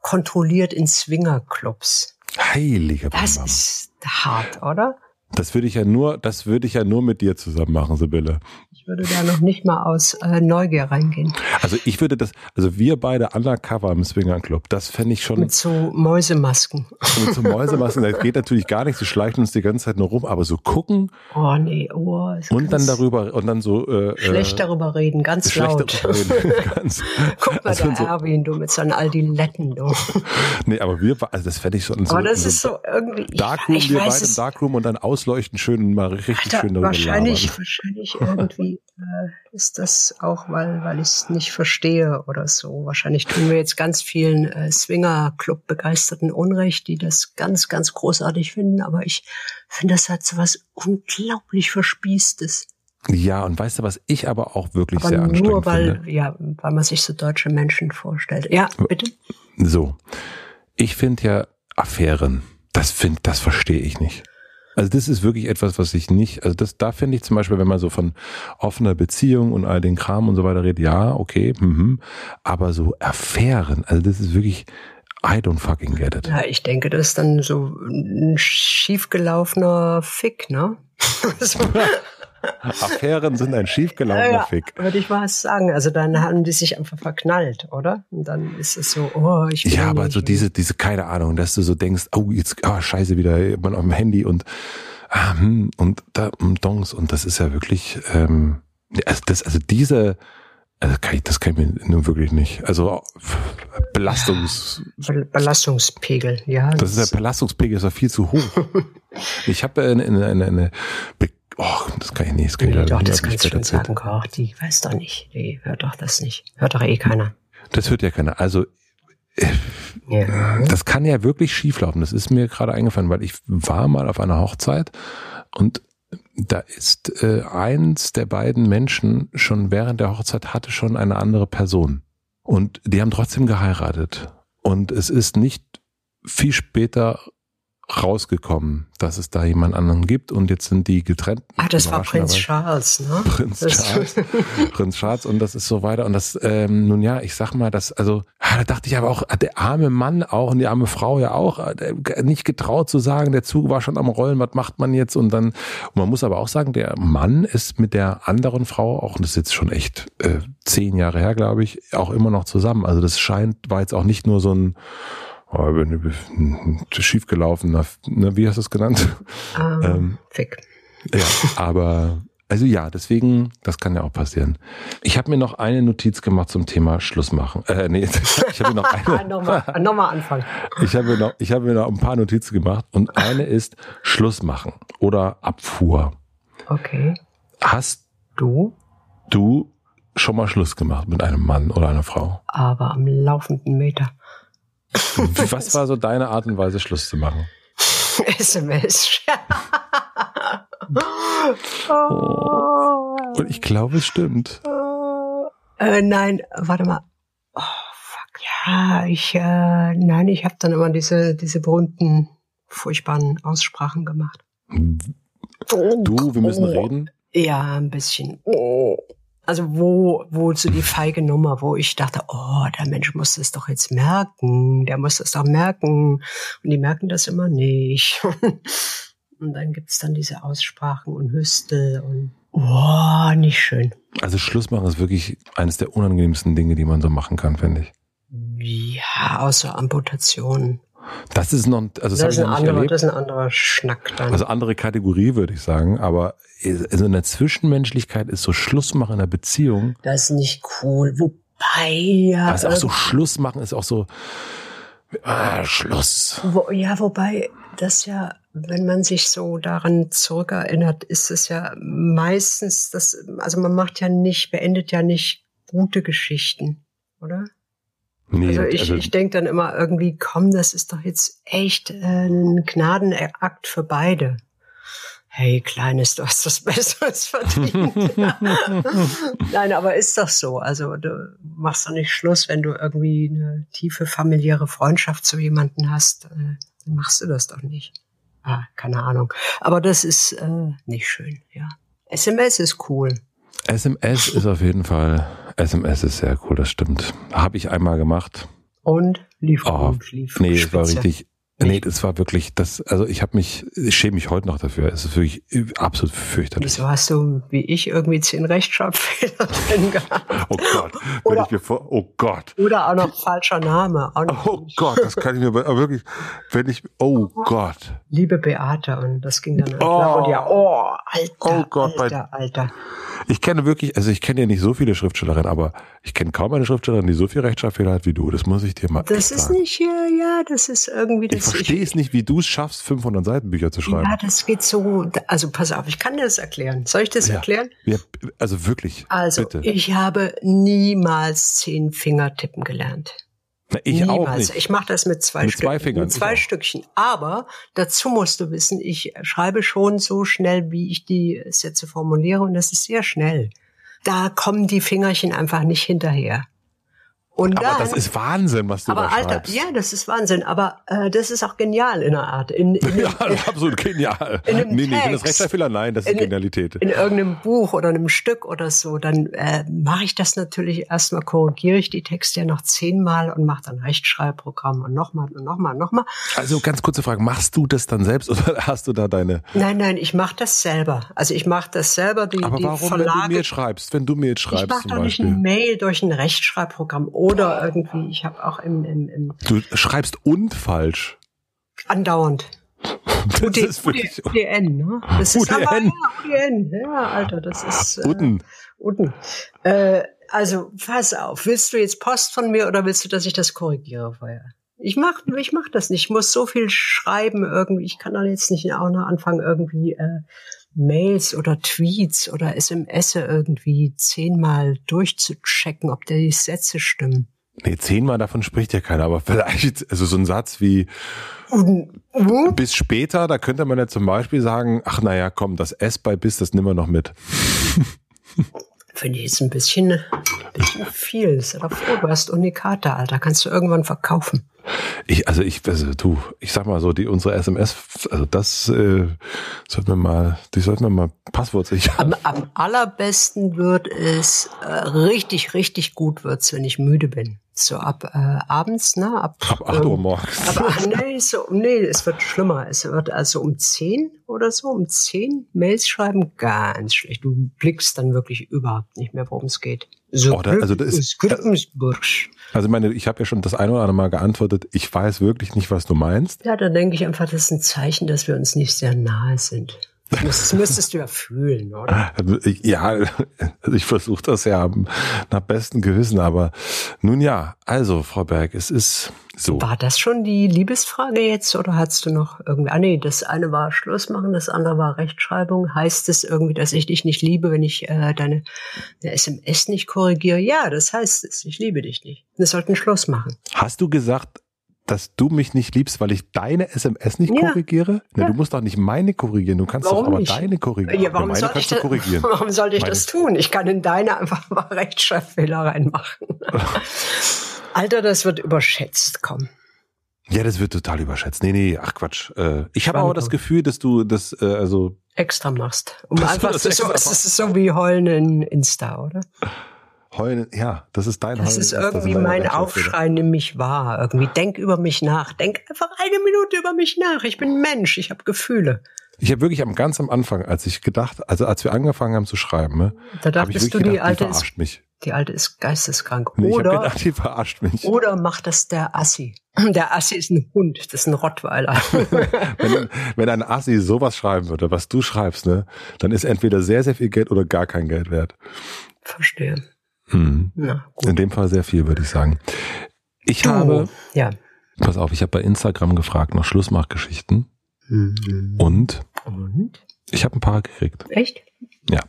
kontrolliert in Swingerclubs. Heilige Das Mama. ist hart, oder? Das würde ich ja nur, das würde ich ja nur mit dir zusammen machen, Sibylle. Ich würde da noch nicht mal aus äh, Neugier reingehen. Also ich würde das, also wir beide undercover im Swinger Club, das fände ich schon. Mit so Mäusemasken. Mit so Mäusemasken, das geht natürlich gar nicht, sie schleichen uns die ganze Zeit nur rum, aber so gucken. Oh nee, oh. Und dann darüber, und dann so. Äh, schlecht darüber reden, ganz laut. Reden, ganz, Guck mal, also der so, Erwin, du mit seinen Aldiletten, du. Nee, aber wir, also das fände ich schon so. Aber das so ist so irgendwie. Darkroom, ich, ich wir beide im Darkroom und dann ausleuchten schön mal richtig Alter, schön darüber Wahrscheinlich, labern. wahrscheinlich irgendwie äh, ist das auch, weil, weil ich es nicht verstehe oder so. Wahrscheinlich tun wir jetzt ganz vielen äh, Swinger-Club-Begeisterten Unrecht, die das ganz, ganz großartig finden. Aber ich finde, das hat so was unglaublich Verspießtes. Ja, und weißt du, was ich aber auch wirklich aber sehr anstrengend nur weil, finde? Ja, weil man sich so deutsche Menschen vorstellt. Ja, bitte. So. Ich finde ja Affären, das finde, das verstehe ich nicht. Also das ist wirklich etwas, was ich nicht, also das, da finde ich zum Beispiel, wenn man so von offener Beziehung und all den Kram und so weiter redet, ja, okay, mhm, aber so Affären, also das ist wirklich, I don't fucking get it. Ja, ich denke, das ist dann so ein schiefgelaufener Fick, ne? Affären sind ein schiefgelaufener ja, Fick. Würde ich mal sagen. Also dann haben die sich einfach verknallt, oder? Und dann ist es so, oh, ich bin Ja, aber so diese, diese, keine Ahnung, dass du so denkst, oh, jetzt, oh, scheiße, wieder man auf dem Handy und, ah, hm, und da, um Dongs. Und das ist ja wirklich, ähm, also das, also diese, also kann ich, das kann ich mir nun wirklich nicht. Also Belastungs Belastungspegel, ja. Das, das ist der Belastungspegel ist ja viel zu hoch. ich habe eine, eine, eine, eine Oh, das kann ich nicht. Das kann nee, ich doch, das kannst du schon sagen. Ach, die weiß doch nicht. Die hört doch das nicht. Hört doch eh keiner. Das hört ja keiner. Also, äh, ja. das kann ja wirklich schieflaufen. Das ist mir gerade eingefallen, weil ich war mal auf einer Hochzeit und da ist äh, eins der beiden Menschen schon während der Hochzeit hatte schon eine andere Person. Und die haben trotzdem geheiratet. Und es ist nicht viel später rausgekommen, dass es da jemand anderen gibt und jetzt sind die getrennt. Ah, das war Prinz Charles, ne? Prinz das Charles. Prinz Charles und das ist so weiter und das, ähm, nun ja, ich sag mal, das, also, da dachte ich aber auch, der arme Mann auch und die arme Frau ja auch, äh, nicht getraut zu sagen, der Zug war schon am Rollen, was macht man jetzt und dann, und man muss aber auch sagen, der Mann ist mit der anderen Frau, auch das ist jetzt schon echt äh, zehn Jahre her, glaube ich, auch immer noch zusammen. Also das scheint, war jetzt auch nicht nur so ein oh, schiefgelaufen, ne, wie hast du es genannt? Um, ähm, Fick. Ja, aber Also ja, deswegen, das kann ja auch passieren. Ich habe mir noch eine Notiz gemacht zum Thema Schluss machen. Äh, nee, ich habe mir noch eine. nochmal, nochmal anfangen. Ich habe mir noch, ich habe mir noch ein paar Notizen gemacht und eine ist Schluss machen oder Abfuhr. Okay. Hast Du? du schon mal Schluss gemacht mit einem Mann oder einer Frau? Aber am laufenden Meter. Was war so deine Art und Weise, Schluss zu machen? SMS. Und ich glaube, es stimmt. Äh, nein, warte mal. Oh, fuck. Ja, ich, äh, nein, ich habe dann immer diese, diese berühmten, furchtbaren Aussprachen gemacht. Du, wir müssen reden. Ja, ein bisschen. Oh. Also wo, wo so die feige Nummer, wo ich dachte, oh, der Mensch muss das doch jetzt merken, der muss das doch merken. Und die merken das immer nicht. Und dann gibt's dann diese Aussprachen und Hüstel und oh, nicht schön. Also Schluss machen ist wirklich eines der unangenehmsten Dinge, die man so machen kann, finde ich. Ja, außer Amputation. Das ist noch, also das, Das, ist ein anderer, erlebt. das ist ein anderer Schnack dann. Also andere Kategorie würde ich sagen, aber also in der Zwischenmenschlichkeit ist so Schluss machen in einer Beziehung, das ist nicht cool. Wobei, ja. also auch so irgend- Schluss machen ist auch so ah, Schluss. Wo, ja, wobei das ja, wenn man sich so daran zurückerinnert, ist es ja meistens das, also man macht ja nicht, beendet ja nicht gute Geschichten, oder? Nee, also ich, ich denke dann immer irgendwie, komm, das ist doch jetzt echt äh, ein Gnadenakt für beide. Hey, Kleines, du hast das Besseres verdient. Nein, aber ist doch so. Also du machst doch nicht Schluss, wenn du irgendwie eine tiefe familiäre Freundschaft zu jemanden hast. Äh, dann machst du das doch nicht. Ah, keine Ahnung. Aber das ist äh, nicht schön, ja. SMS ist cool. SMS ist auf jeden Fall, SMS ist sehr cool, das stimmt. Habe ich einmal gemacht. Und lief Oh, gut, lief Nee, es war richtig, nee, das war wirklich, das, also ich habe mich, ich schäme mich heute noch dafür. Es ist wirklich absolut fürchterlich. Wieso hast du, wie ich, irgendwie zehn Rechtschreibfehler drin gehabt? Oh Gott, wenn Oder- ich mir vor, oh Gott. Oder auch noch falscher Name. Noch Oh Gott, das kann ich mir aber wirklich, wenn ich, oh Gott. Liebe Beate und das ging dann an Oh. Claudia. Oh, Alter, Oh Gott, mein- Alter, Alter. Ich kenne wirklich, also ich kenne ja nicht so viele Schriftstellerinnen, aber ich kenne kaum eine Schriftstellerin, die so viel Rechtschreibfehler hat wie du. Das muss ich dir mal Das ist sagen. nicht, ja, ja, das ist irgendwie Ich das. verstehe es nicht, wie du es schaffst, 500 Seitenbücher zu schreiben. Ja, das geht so, also pass auf, ich kann dir das erklären. Soll ich das Ja. erklären? Ja, also wirklich. Also, bitte. ich habe niemals zehn Finger tippen gelernt. Ich auch Niemals. nicht. Ich mache das mit zwei, Mit zwei Stück- Fingern, Mit zwei auch. Stückchen. Aber dazu musst du wissen, ich schreibe schon so schnell, wie ich die Sätze formuliere und das ist sehr schnell. Da kommen die Fingerchen einfach nicht hinterher. Und aber dann, das ist Wahnsinn, was du aber da Alter, schreibst. ja, das ist Wahnsinn. Aber äh, das ist auch genial in einer Art. In, in, Ja, absolut genial. In einem nee, nee, wenn das Text. Rechtschreibfehler, nein, das ist In- Genialität. in irgendeinem Buch oder einem Stück oder so, dann äh, mache ich das natürlich erstmal, korrigiere ich die Texte ja noch zehnmal und mache dann Rechtschreibprogramm und nochmal und nochmal und nochmal. Also ganz kurze Frage, machst du das dann selbst oder hast du da deine... Nein, nein, ich mache das selber. Also ich mache das selber. Die, Aber die warum, wenn du Verlage. mir schreibst, wenn du mir jetzt ich schreibst mache zum doch nicht Beispiel. ein Mail durch ein Rechtschreibprogramm oder irgendwie. Ich habe auch im, im, im Du schreibst und falsch. andauernd. Das UD, ist wirklich... UDN, ne? Das ist aber, UDN. ja, UDN. Ja, Alter, das ist. Äh, Uden. Uden. Äh, also, pass auf. Willst du jetzt Post von mir oder willst du, dass ich das korrigiere vorher? Ich mach, ich mach das nicht. Ich muss so viel schreiben irgendwie. Ich kann doch jetzt nicht auch noch anfangen, irgendwie äh, Mails oder Tweets oder SMS irgendwie zehnmal durchzuchecken, ob die Sätze stimmen. Nee, zehnmal davon spricht ja keiner, aber vielleicht, also so ein Satz wie. Uden? bis später, da könnte man ja zum Beispiel sagen, ach naja, komm, das S bei bis, das nehmen wir noch mit. Finde ich jetzt ein bisschen, bisschen viel. Sei doch froh, du hast Unikate, Alter. Kannst du irgendwann verkaufen. Ich, also ich, also du, ich sag mal so, die unsere SMS, also das äh, sollten wir mal, die sollten wir mal passwortsicher. Am, am allerbesten wird es, äh, richtig, richtig gut wird's, wenn ich müde bin. So ab äh, abends, ne? Ab, Ab 8 Uhr ähm, morgens. Aber ach, nee, so, nee, es wird schlimmer. Es wird also um 10 oder so, um 10 Mails schreiben, ganz schlecht. Du blickst dann wirklich überhaupt nicht mehr, worum es geht. So, Oh, da- also das ist-. Also ich meine, ich habe ja schon das eine oder andere Mal geantwortet, ich weiß wirklich nicht, was du meinst. Ja, da denke ich einfach, das ist ein Zeichen, dass wir uns nicht sehr nahe sind. Das müsstest du ja fühlen, oder? Ja, also ich versuche das ja nach bestem Gewissen, aber nun ja, also Frau Berg, es ist so. War das schon die Liebesfrage jetzt oder hast du noch irgendwie, ah nee, das eine war Schluss machen, das andere war Rechtschreibung. Heißt es irgendwie, dass ich dich nicht liebe, wenn ich äh, deine, deine SMS nicht korrigiere? Ja, das heißt es, ich liebe dich nicht. Wir sollten Schluss machen. Hast du gesagt, dass du mich nicht liebst, weil ich deine SMS nicht ja. korrigiere? Na, ja. Du musst doch nicht meine korrigieren, du kannst warum doch aber nicht? deine korrigieren. Ja, warum, soll ich das, warum sollte ich meine. das tun? Ich kann in deine einfach mal Rechtschreibfehler reinmachen. Alter, das wird überschätzt, komm. Ja, das wird total überschätzt. Nee, nee, ach Quatsch. Äh, ich habe aber das Gefühl, dass du das äh, also extra machst. Um einfach so, es ist so wie heulen in Insta, oder? Heulen, ja, das ist dein das Heulen. Das ist irgendwie mein Aufschrei, nimm mich wahr. Irgendwie denk über mich nach. Denk einfach eine Minute über mich nach. Ich bin Mensch, ich habe Gefühle. Ich habe wirklich am ganz am Anfang, als ich gedacht, also als wir angefangen haben zu schreiben, ne, da dachtest du, die gedacht, alte die verarscht ist, mich. Die alte ist geisteskrank. Nee, oder, gedacht, die verarscht mich. Oder macht das der Assi. Der Assi ist ein Hund, das ist ein Rottweiler. wenn, wenn ein Assi sowas schreiben würde, was du schreibst, ne, dann ist entweder sehr, sehr viel Geld oder gar kein Geld wert. Verstehe. Hm. Na, In dem Fall sehr viel, würde ich sagen. Ich du, habe, ja. pass auf, ich habe bei Instagram gefragt nach Schlussmachgeschichten mhm. und, und ich habe ein paar gekriegt. Echt? Ja.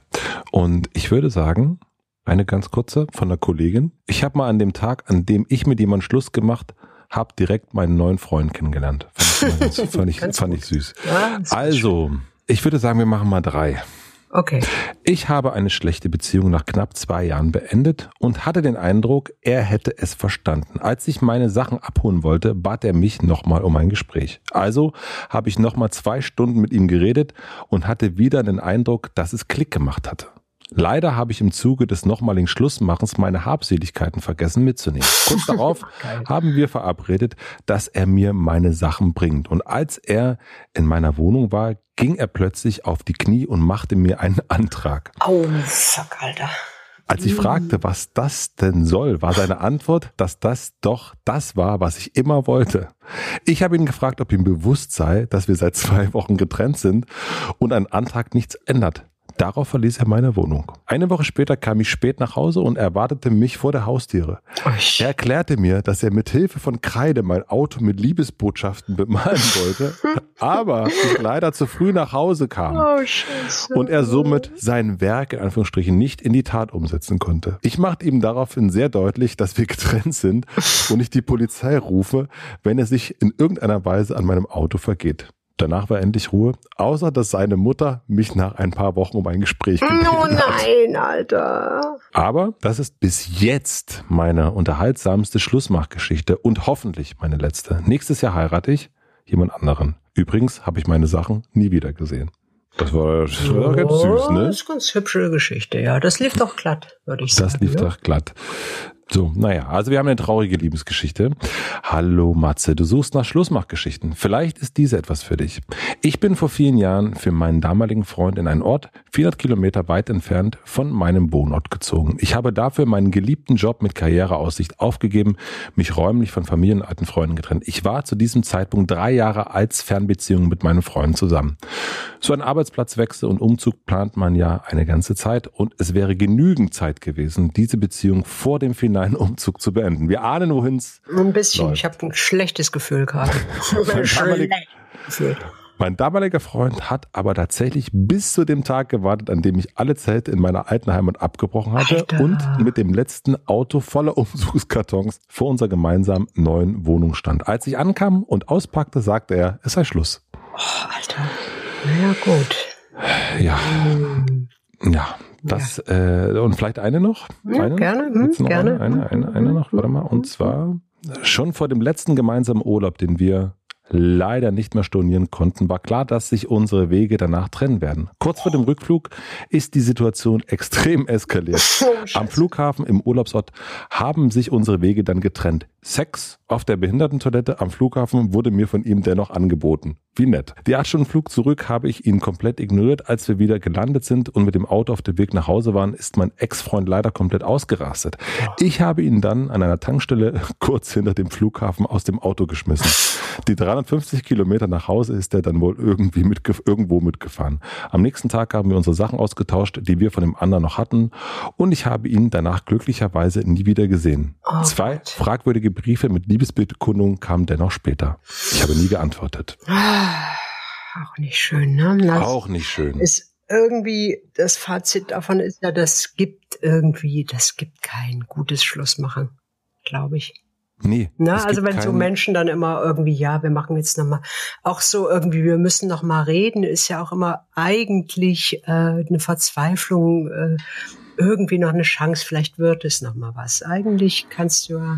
Und ich würde sagen, eine ganz kurze von der Kollegin. Ich habe mal an dem Tag, an dem ich mit jemandem Schluss gemacht habe, direkt meinen neuen Freund kennengelernt. Fand ich, ganz, fand ich, fand ich süß. Ja, also, ich würde sagen, wir machen mal drei. Okay. Ich habe eine schlechte Beziehung nach knapp zwei Jahren beendet und hatte den Eindruck, er hätte es verstanden. Als ich meine Sachen abholen wollte, bat er mich nochmal um ein Gespräch. Also habe ich nochmal zwei Stunden mit ihm geredet und hatte wieder den Eindruck, dass es Klick gemacht hatte. Leider habe ich im Zuge des nochmaligen Schlussmachens meine Habseligkeiten vergessen mitzunehmen. Kurz darauf haben wir verabredet, dass er mir meine Sachen bringt. Und als er in meiner Wohnung war, ging er plötzlich auf die Knie und machte mir einen Antrag. Oh, fuck, Alter. Als ich fragte, was das denn soll, war seine Antwort, dass das doch das war, was ich immer wollte. Ich habe ihn gefragt, ob ihm bewusst sei, dass wir seit zwei Wochen getrennt sind und ein Antrag nichts ändert. Darauf verließ er meine Wohnung. Eine Woche später kam ich spät nach Hause und erwartete mich vor der Haustiere. Er erklärte mir, dass er mit Hilfe von Kreide mein Auto mit Liebesbotschaften bemalen wollte, aber ich leider zu früh nach Hause kam oh, und er somit sein Werk in Anführungsstrichen nicht in die Tat umsetzen konnte. Ich machte ihm daraufhin sehr deutlich, dass wir getrennt sind und ich die Polizei rufe, wenn er sich in irgendeiner Weise an meinem Auto vergeht. Danach war endlich Ruhe, außer dass seine Mutter mich nach ein paar Wochen um ein Gespräch gebeten Oh nein, Alter. Aber das ist bis jetzt meine unterhaltsamste Schlussmachgeschichte und hoffentlich meine letzte. Nächstes Jahr heirate ich jemand anderen. Übrigens habe ich meine Sachen nie wieder gesehen. Das war, das war ganz süß, ne? Das ist eine ganz hübsche Geschichte, ja. Das lief doch glatt, würde ich sagen. Das lief ja? doch glatt. So, naja, also wir haben eine traurige Liebesgeschichte. Hallo Matze, du suchst nach Schlussmachgeschichten. Vielleicht ist diese etwas für dich. Ich bin vor vielen Jahren für meinen damaligen Freund in einen Ort 400 Kilometer weit entfernt von meinem Wohnort gezogen. Ich habe dafür meinen geliebten Job mit Karriereaussicht aufgegeben, mich räumlich von Familien und alten Freunden getrennt. Ich war zu diesem Zeitpunkt drei Jahre als Fernbeziehung mit meinem Freund zusammen. So ein Arbeitsplatzwechsel und Umzug plant man ja eine ganze Zeit und es wäre genügend Zeit gewesen, diese Beziehung vor dem Finale einen Umzug zu beenden. Wir ahnen, wohin es. Ein bisschen. Läuft. Ich habe ein schlechtes Gefühl gerade. mein damaliger Freund hat aber tatsächlich bis zu dem Tag gewartet, an dem ich alle Zelte in meiner alten Heimat abgebrochen hatte Alter. und mit dem letzten Auto voller Umzugskartons vor unserer gemeinsamen neuen Wohnung stand. Als ich ankam und auspackte, sagte er, es sei Schluss. Oh, Alter. Na ja, gut. Ja. Hm. Ja, das, ja. äh, und vielleicht eine noch? Ja, eine? Gerne, hm, noch gerne. Eine, eine, eine, eine noch, warte mal. Und zwar schon vor dem letzten gemeinsamen Urlaub, den wir leider nicht mehr stornieren konnten, war klar, dass sich unsere Wege danach trennen werden. Kurz vor dem Rückflug ist die Situation extrem eskaliert. Oh, Am Flughafen im Urlaubsort haben sich unsere Wege dann getrennt. Sex auf der Behindertentoilette am Flughafen wurde mir von ihm dennoch angeboten. Wie nett. Die acht Stunden Flug zurück habe ich ihn komplett ignoriert. Als wir wieder gelandet sind und mit dem Auto auf dem Weg nach Hause waren, ist mein Ex-Freund leider komplett ausgerastet. Ich habe ihn dann an einer Tankstelle kurz hinter dem Flughafen aus dem Auto geschmissen. Die 350 Kilometer nach Hause ist er dann wohl irgendwie mitgef irgendwo mitgefahren. Am nächsten Tag haben wir unsere Sachen ausgetauscht, die wir von dem anderen noch hatten. Und ich habe ihn danach glücklicherweise nie wieder gesehen. Oh, Zwei fragwürdige Briefe mit Liebesbekundung kamen dennoch später. Ich habe nie geantwortet. Auch nicht schön, ne? Das auch nicht schön. Ist irgendwie, das Fazit davon ist ja, das gibt irgendwie, das gibt kein gutes Schlussmachen, glaube ich. Nee. Na, also wenn so Menschen dann immer irgendwie, ja, wir machen jetzt nochmal, auch so irgendwie, wir müssen nochmal reden, ist ja auch immer eigentlich äh, eine Verzweiflung, äh, irgendwie noch eine Chance, vielleicht wird es nochmal was. Eigentlich kannst du ja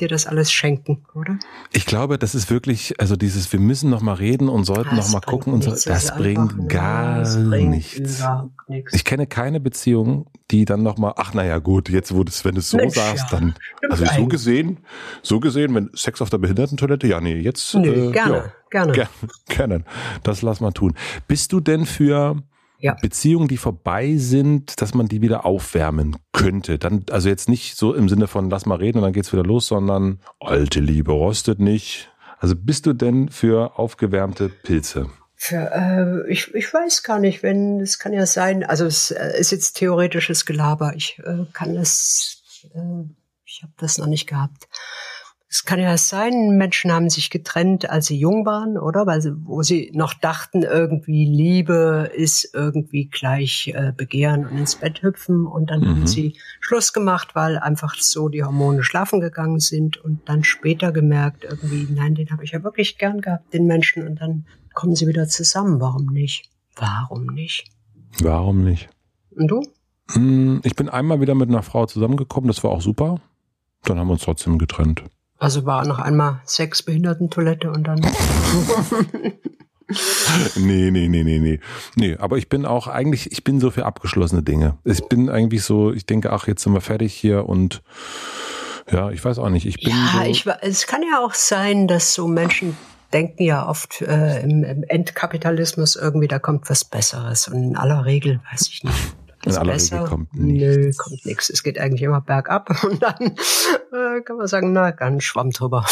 dir das alles schenken, oder? Ich glaube, das ist wirklich, also dieses, wir müssen noch mal reden und sollten das noch mal gucken und so, das bringt gar das bringt nichts. nichts. Ich kenne keine Beziehung, die dann noch mal, ach naja gut, jetzt wo das, wenn du es so Mensch, sagst, ja. dann, also so gesehen, so gesehen, wenn Sex auf der Behindertentoilette, ja nee, jetzt nee, äh, gerne, ja, gerne, gerne, gerne, das lass mal tun. Bist du denn für ja. Beziehungen, die vorbei sind, dass man die wieder aufwärmen könnte. Dann, also jetzt nicht so im Sinne von lass mal reden und dann geht's wieder los, sondern alte Liebe rostet nicht. Also bist du denn für aufgewärmte Pilze? Für, äh, ich, ich weiß gar nicht, wenn, es kann ja sein, also es äh, ist jetzt theoretisches Gelaber. Ich äh, kann das, äh, ich habe das noch nicht gehabt. Es kann ja sein, Menschen haben sich getrennt, als sie jung waren, oder? Weil sie, wo sie noch dachten, irgendwie Liebe ist irgendwie gleich äh, Begehren und ins Bett hüpfen. Und dann mhm. haben sie Schluss gemacht, weil einfach so die Hormone schlafen gegangen sind und dann später gemerkt, irgendwie, nein, den habe ich ja wirklich gern gehabt, den Menschen. Und dann kommen sie wieder zusammen. Warum nicht? Warum nicht? Warum nicht? Und du? Hm, ich bin einmal wieder mit einer Frau zusammengekommen, das war auch super. Dann haben wir uns trotzdem getrennt. Also war noch einmal Sex, Behindertentoilette und dann. nee, nee, nee, nee, nee. Nee, aber ich bin auch eigentlich, ich bin so für abgeschlossene Dinge. Ich bin eigentlich so, ich denke, ach, jetzt sind wir fertig hier und ja, ich weiß auch nicht. Ich bin ja, so ich, es kann ja auch sein, dass so Menschen denken ja oft äh, im, im Endkapitalismus irgendwie, da kommt was Besseres. Und in aller Regel weiß ich nicht. In aller besser? Regel kommt nichts. Nö, kommt nichts. Es geht eigentlich immer bergab und dann äh, kann man sagen, na, ganz Schwamm drüber.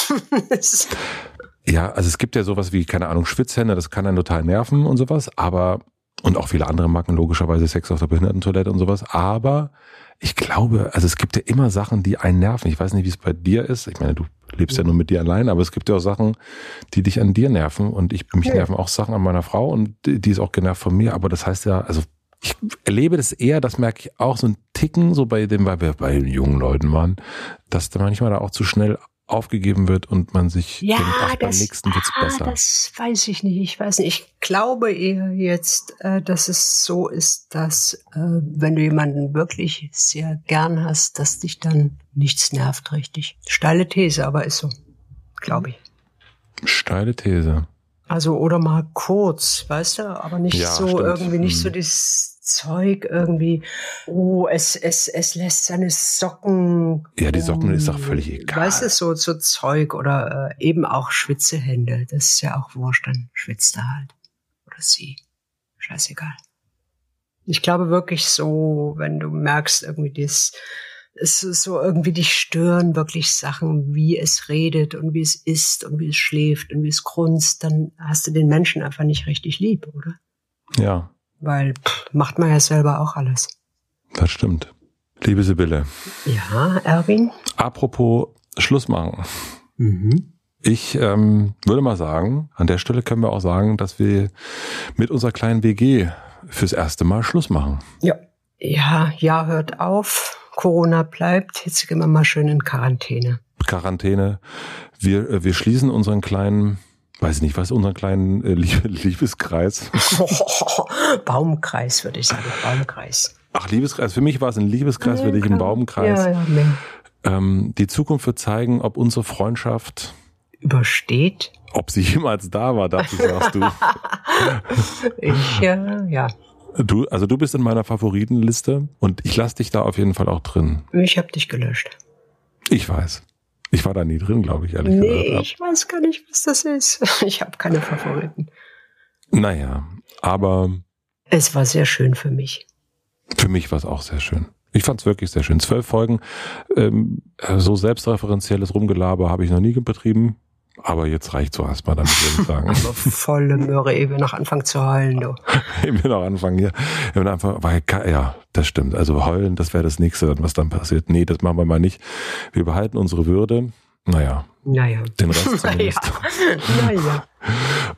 ja, also es gibt ja sowas wie, keine Ahnung, Schwitzhände, das kann einen total nerven und sowas, aber, und auch viele andere Marken, logischerweise Sex auf der Behindertentoilette und sowas, aber ich glaube, also es gibt ja immer Sachen, die einen nerven. Ich weiß nicht, wie es bei dir ist. Ich meine, du lebst ja nur mit dir allein, aber es gibt ja auch Sachen, die dich an dir nerven und ich, mich nerven auch Sachen an meiner Frau und die ist auch genervt von mir, aber das heißt ja, also ich erlebe das eher, das merke ich auch so ein Ticken, so bei dem, weil wir bei jungen Leuten waren, dass da manchmal da auch zu schnell aufgegeben wird und man sich ja, denkt, ach, beim nächsten wird's ah, besser. Das weiß ich nicht. Ich weiß nicht. Ich glaube eher jetzt, äh, dass es so ist, dass äh, wenn du jemanden wirklich sehr gern hast, dass dich dann nichts nervt, richtig. Steile These, aber ist so, glaube ich. Steile These. Also oder mal kurz, weißt du, aber nicht ja, so stimmt. irgendwie nicht hm. so dieses Zeug irgendwie, oh, es, es, es lässt seine Socken. Ja, die Socken um, ist auch völlig egal. Weißt du, so, so Zeug oder äh, eben auch Schwitzehände. Das ist ja auch wurscht, dann schwitzt er halt. Oder sie. Scheißegal. Ich glaube wirklich so, wenn du merkst, irgendwie das, es ist so irgendwie dich stören wirklich Sachen, wie es redet und wie es isst und wie es schläft und wie es grunzt, dann hast du den Menschen einfach nicht richtig lieb, oder? Ja, weil pff, macht man ja selber auch alles. Das stimmt. Liebe Sibylle. Ja, Erwin. Apropos Schluss machen. Mhm. Ich ähm, würde mal sagen, an der Stelle können wir auch sagen, dass wir mit unserer kleinen WG fürs erste Mal Schluss machen. Ja. Ja, ja, hört auf. Corona bleibt. Jetzt gehen wir mal schön in Quarantäne. Quarantäne. Wir, äh, wir schließen unseren kleinen weiß nicht, was unseren kleinen äh, Liebeskreis? Baumkreis, würde ich sagen, Baumkreis. Ach, Liebeskreis. Für mich war es ein Liebeskreis, nee, für dich ein Baumkreis. Ja, ja, ähm, die Zukunft wird zeigen, ob unsere Freundschaft übersteht. Ob sie jemals da war, dachte ich, sagst du. ich, äh, ja. Du, also du bist in meiner Favoritenliste und ich lasse dich da auf jeden Fall auch drin. Ich habe dich gelöscht. Ich weiß. Ich war da nie drin, glaube ich, ehrlich nee, gesagt. Nee, ich weiß gar nicht, was das ist. Ich habe keine Favoriten. Naja, aber. Es war sehr schön für mich. Für mich war es auch sehr schön. Ich fand es wirklich sehr schön. Zwölf Folgen, ähm, so selbstreferenzielles Rumgelaber habe ich noch nie betrieben. Aber jetzt reicht so erstmal damit, würde ich sagen. volle Möhre, ehe wir noch anfangen zu heulen, du. ehe wir noch anfangen hier. Ehe wir einfach, weil, ja, das stimmt. Also heulen, das wäre das nächste, was dann passiert. Nee, das machen wir mal nicht. Wir behalten unsere Würde. Naja. Naja. Den Rest zumindest. Naja. naja.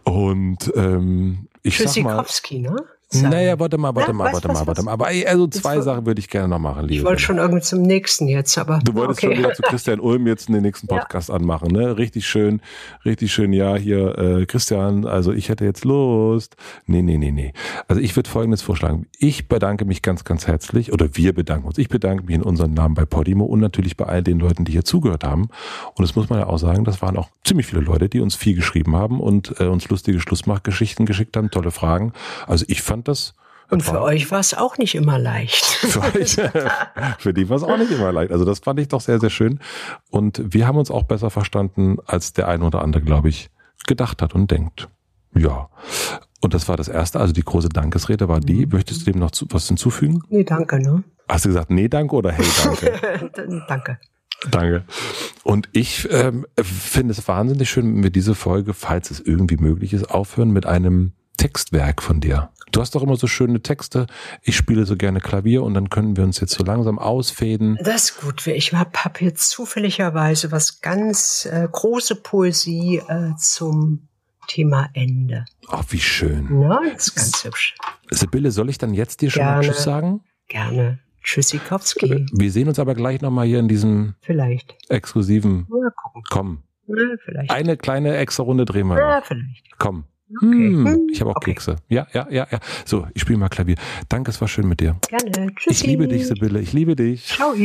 Und ähm, ich sag mal. ne? Sagen. Naja, warte mal, warte ja, mal, warte was, mal, warte mal. Aber also zwei Sachen würde ich gerne noch machen, liebe. Ich wollte schon irgendwie zum nächsten jetzt, aber. Du wolltest okay. schon wieder zu Christian Ulm jetzt den nächsten Podcast ja. anmachen, ne? Richtig schön, richtig schön, ja, hier, äh, Christian, also ich hätte jetzt Lust. Nee, nee, nee, nee. Also ich würde folgendes vorschlagen. Ich bedanke mich ganz, ganz herzlich, oder wir bedanken uns. Ich bedanke mich in unserem Namen bei Podimo und natürlich bei all den Leuten, die hier zugehört haben. Und das muss man ja auch sagen, das waren auch ziemlich viele Leute, die uns viel geschrieben haben und äh, uns lustige Schlussmachgeschichten geschickt haben, tolle Fragen. Also ich fand das und für euch war es auch nicht immer leicht. Für, euch, für die war es auch nicht immer leicht. Also das fand ich doch sehr, sehr schön. Und wir haben uns auch besser verstanden, als der eine oder andere, glaube ich, gedacht hat und denkt. Ja. Und das war das erste, also die große Dankesrede war die. Mhm. Möchtest du dem noch zu, was hinzufügen? Nee, danke, ne? Hast du gesagt, nee, danke oder hey, danke? danke. Danke. Und ich ähm, finde es wahnsinnig schön, wenn wir diese Folge, falls es irgendwie möglich ist, aufhören mit einem Textwerk von dir. Du hast doch immer so schöne Texte. Ich spiele so gerne Klavier und dann können wir uns jetzt so langsam ausfäden. Das ist gut. Ich habe hab jetzt zufälligerweise was ganz äh, große Poesie äh, zum Thema Ende. Ach, wie schön. Na, das ist ganz hübsch. Sibylle, soll ich dann jetzt dir schon gerne, mal Tschüss sagen? Gerne. Tschüssikowski. Wir sehen uns aber gleich nochmal hier in diesem Vielleicht. exklusiven. Mal gucken. Komm. Ja, vielleicht. Eine kleine extra Runde drehen wir. Ja, vielleicht. Komm. Okay. Hm, ich habe auch okay. Kekse. Ja, ja, ja, ja. So, ich spiele mal Klavier. Danke, es war schön mit dir. Gerne. Tschüssi. Ich liebe dich, Sibylle. Ich liebe dich. Ciao.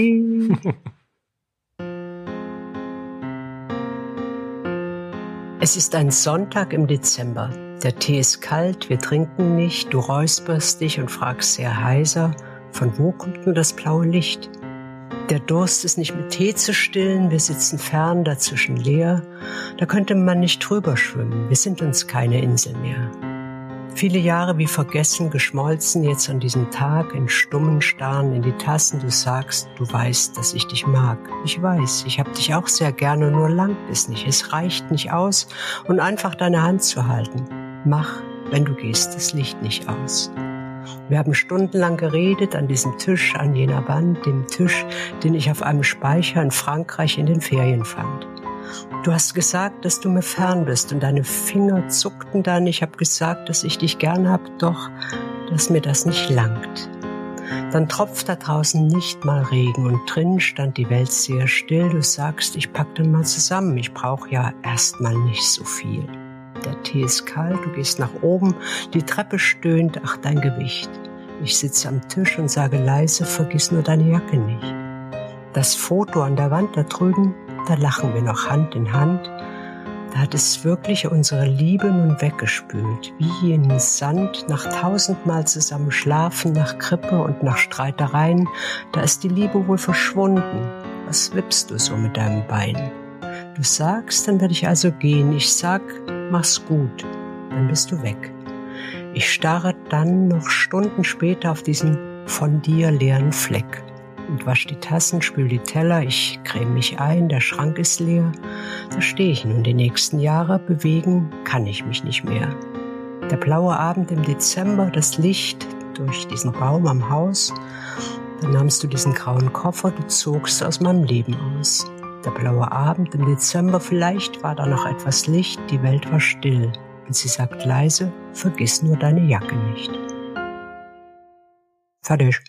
es ist ein Sonntag im Dezember. Der Tee ist kalt, wir trinken nicht, du räusperst dich und fragst sehr heiser, von wo kommt nur das blaue Licht? Der Durst ist nicht mit Tee zu stillen, wir sitzen fern, dazwischen leer. Da könnte man nicht drüber schwimmen, wir sind uns keine Insel mehr. Viele Jahre wie vergessen, geschmolzen, jetzt an diesem Tag, in stummen Starren in die Tassen, du sagst, du weißt, dass ich dich mag. Ich weiß, ich hab dich auch sehr gerne, nur langt es nicht, es reicht nicht aus, und einfach deine Hand zu halten. Mach, wenn du gehst, das Licht nicht aus. Wir haben stundenlang geredet an diesem Tisch, an jener Wand, dem Tisch, den ich auf einem Speicher in Frankreich in den Ferien fand. Du hast gesagt, dass du mir fern bist und deine Finger zuckten dann. Ich habe gesagt, dass ich dich gern hab, doch dass mir das nicht langt. Dann tropft da draußen nicht mal Regen und drin stand die Welt sehr still. Du sagst, ich pack dann mal zusammen. Ich brauch ja erst mal nicht so viel. Der Tee ist kalt, du gehst nach oben, die Treppe stöhnt, ach dein Gewicht. Ich sitze am Tisch und sage leise, vergiss nur deine Jacke nicht. Das Foto an der Wand da drüben, da lachen wir noch Hand in Hand. Da hat es wirklich unsere Liebe nun weggespült, wie in Sand nach tausendmal zusammen schlafen, nach Krippe und nach Streitereien. Da ist die Liebe wohl verschwunden. Was wippst du so mit deinem Bein? Du sagst, dann werde ich also gehen. Ich sag, mach's gut. Dann bist du weg. Ich starre dann noch Stunden später auf diesen von dir leeren Fleck und wasch die Tassen, spül die Teller, ich creme mich ein, der Schrank ist leer. Da stehe ich nun die nächsten Jahre, bewegen kann ich mich nicht mehr. Der blaue Abend im Dezember, das Licht durch diesen Baum am Haus, dann nahmst du diesen grauen Koffer, du zogst aus meinem Leben aus. Der blaue Abend im Dezember, vielleicht war da noch etwas Licht, die Welt war still. Und sie sagt leise, vergiss nur deine Jacke nicht. Fertig.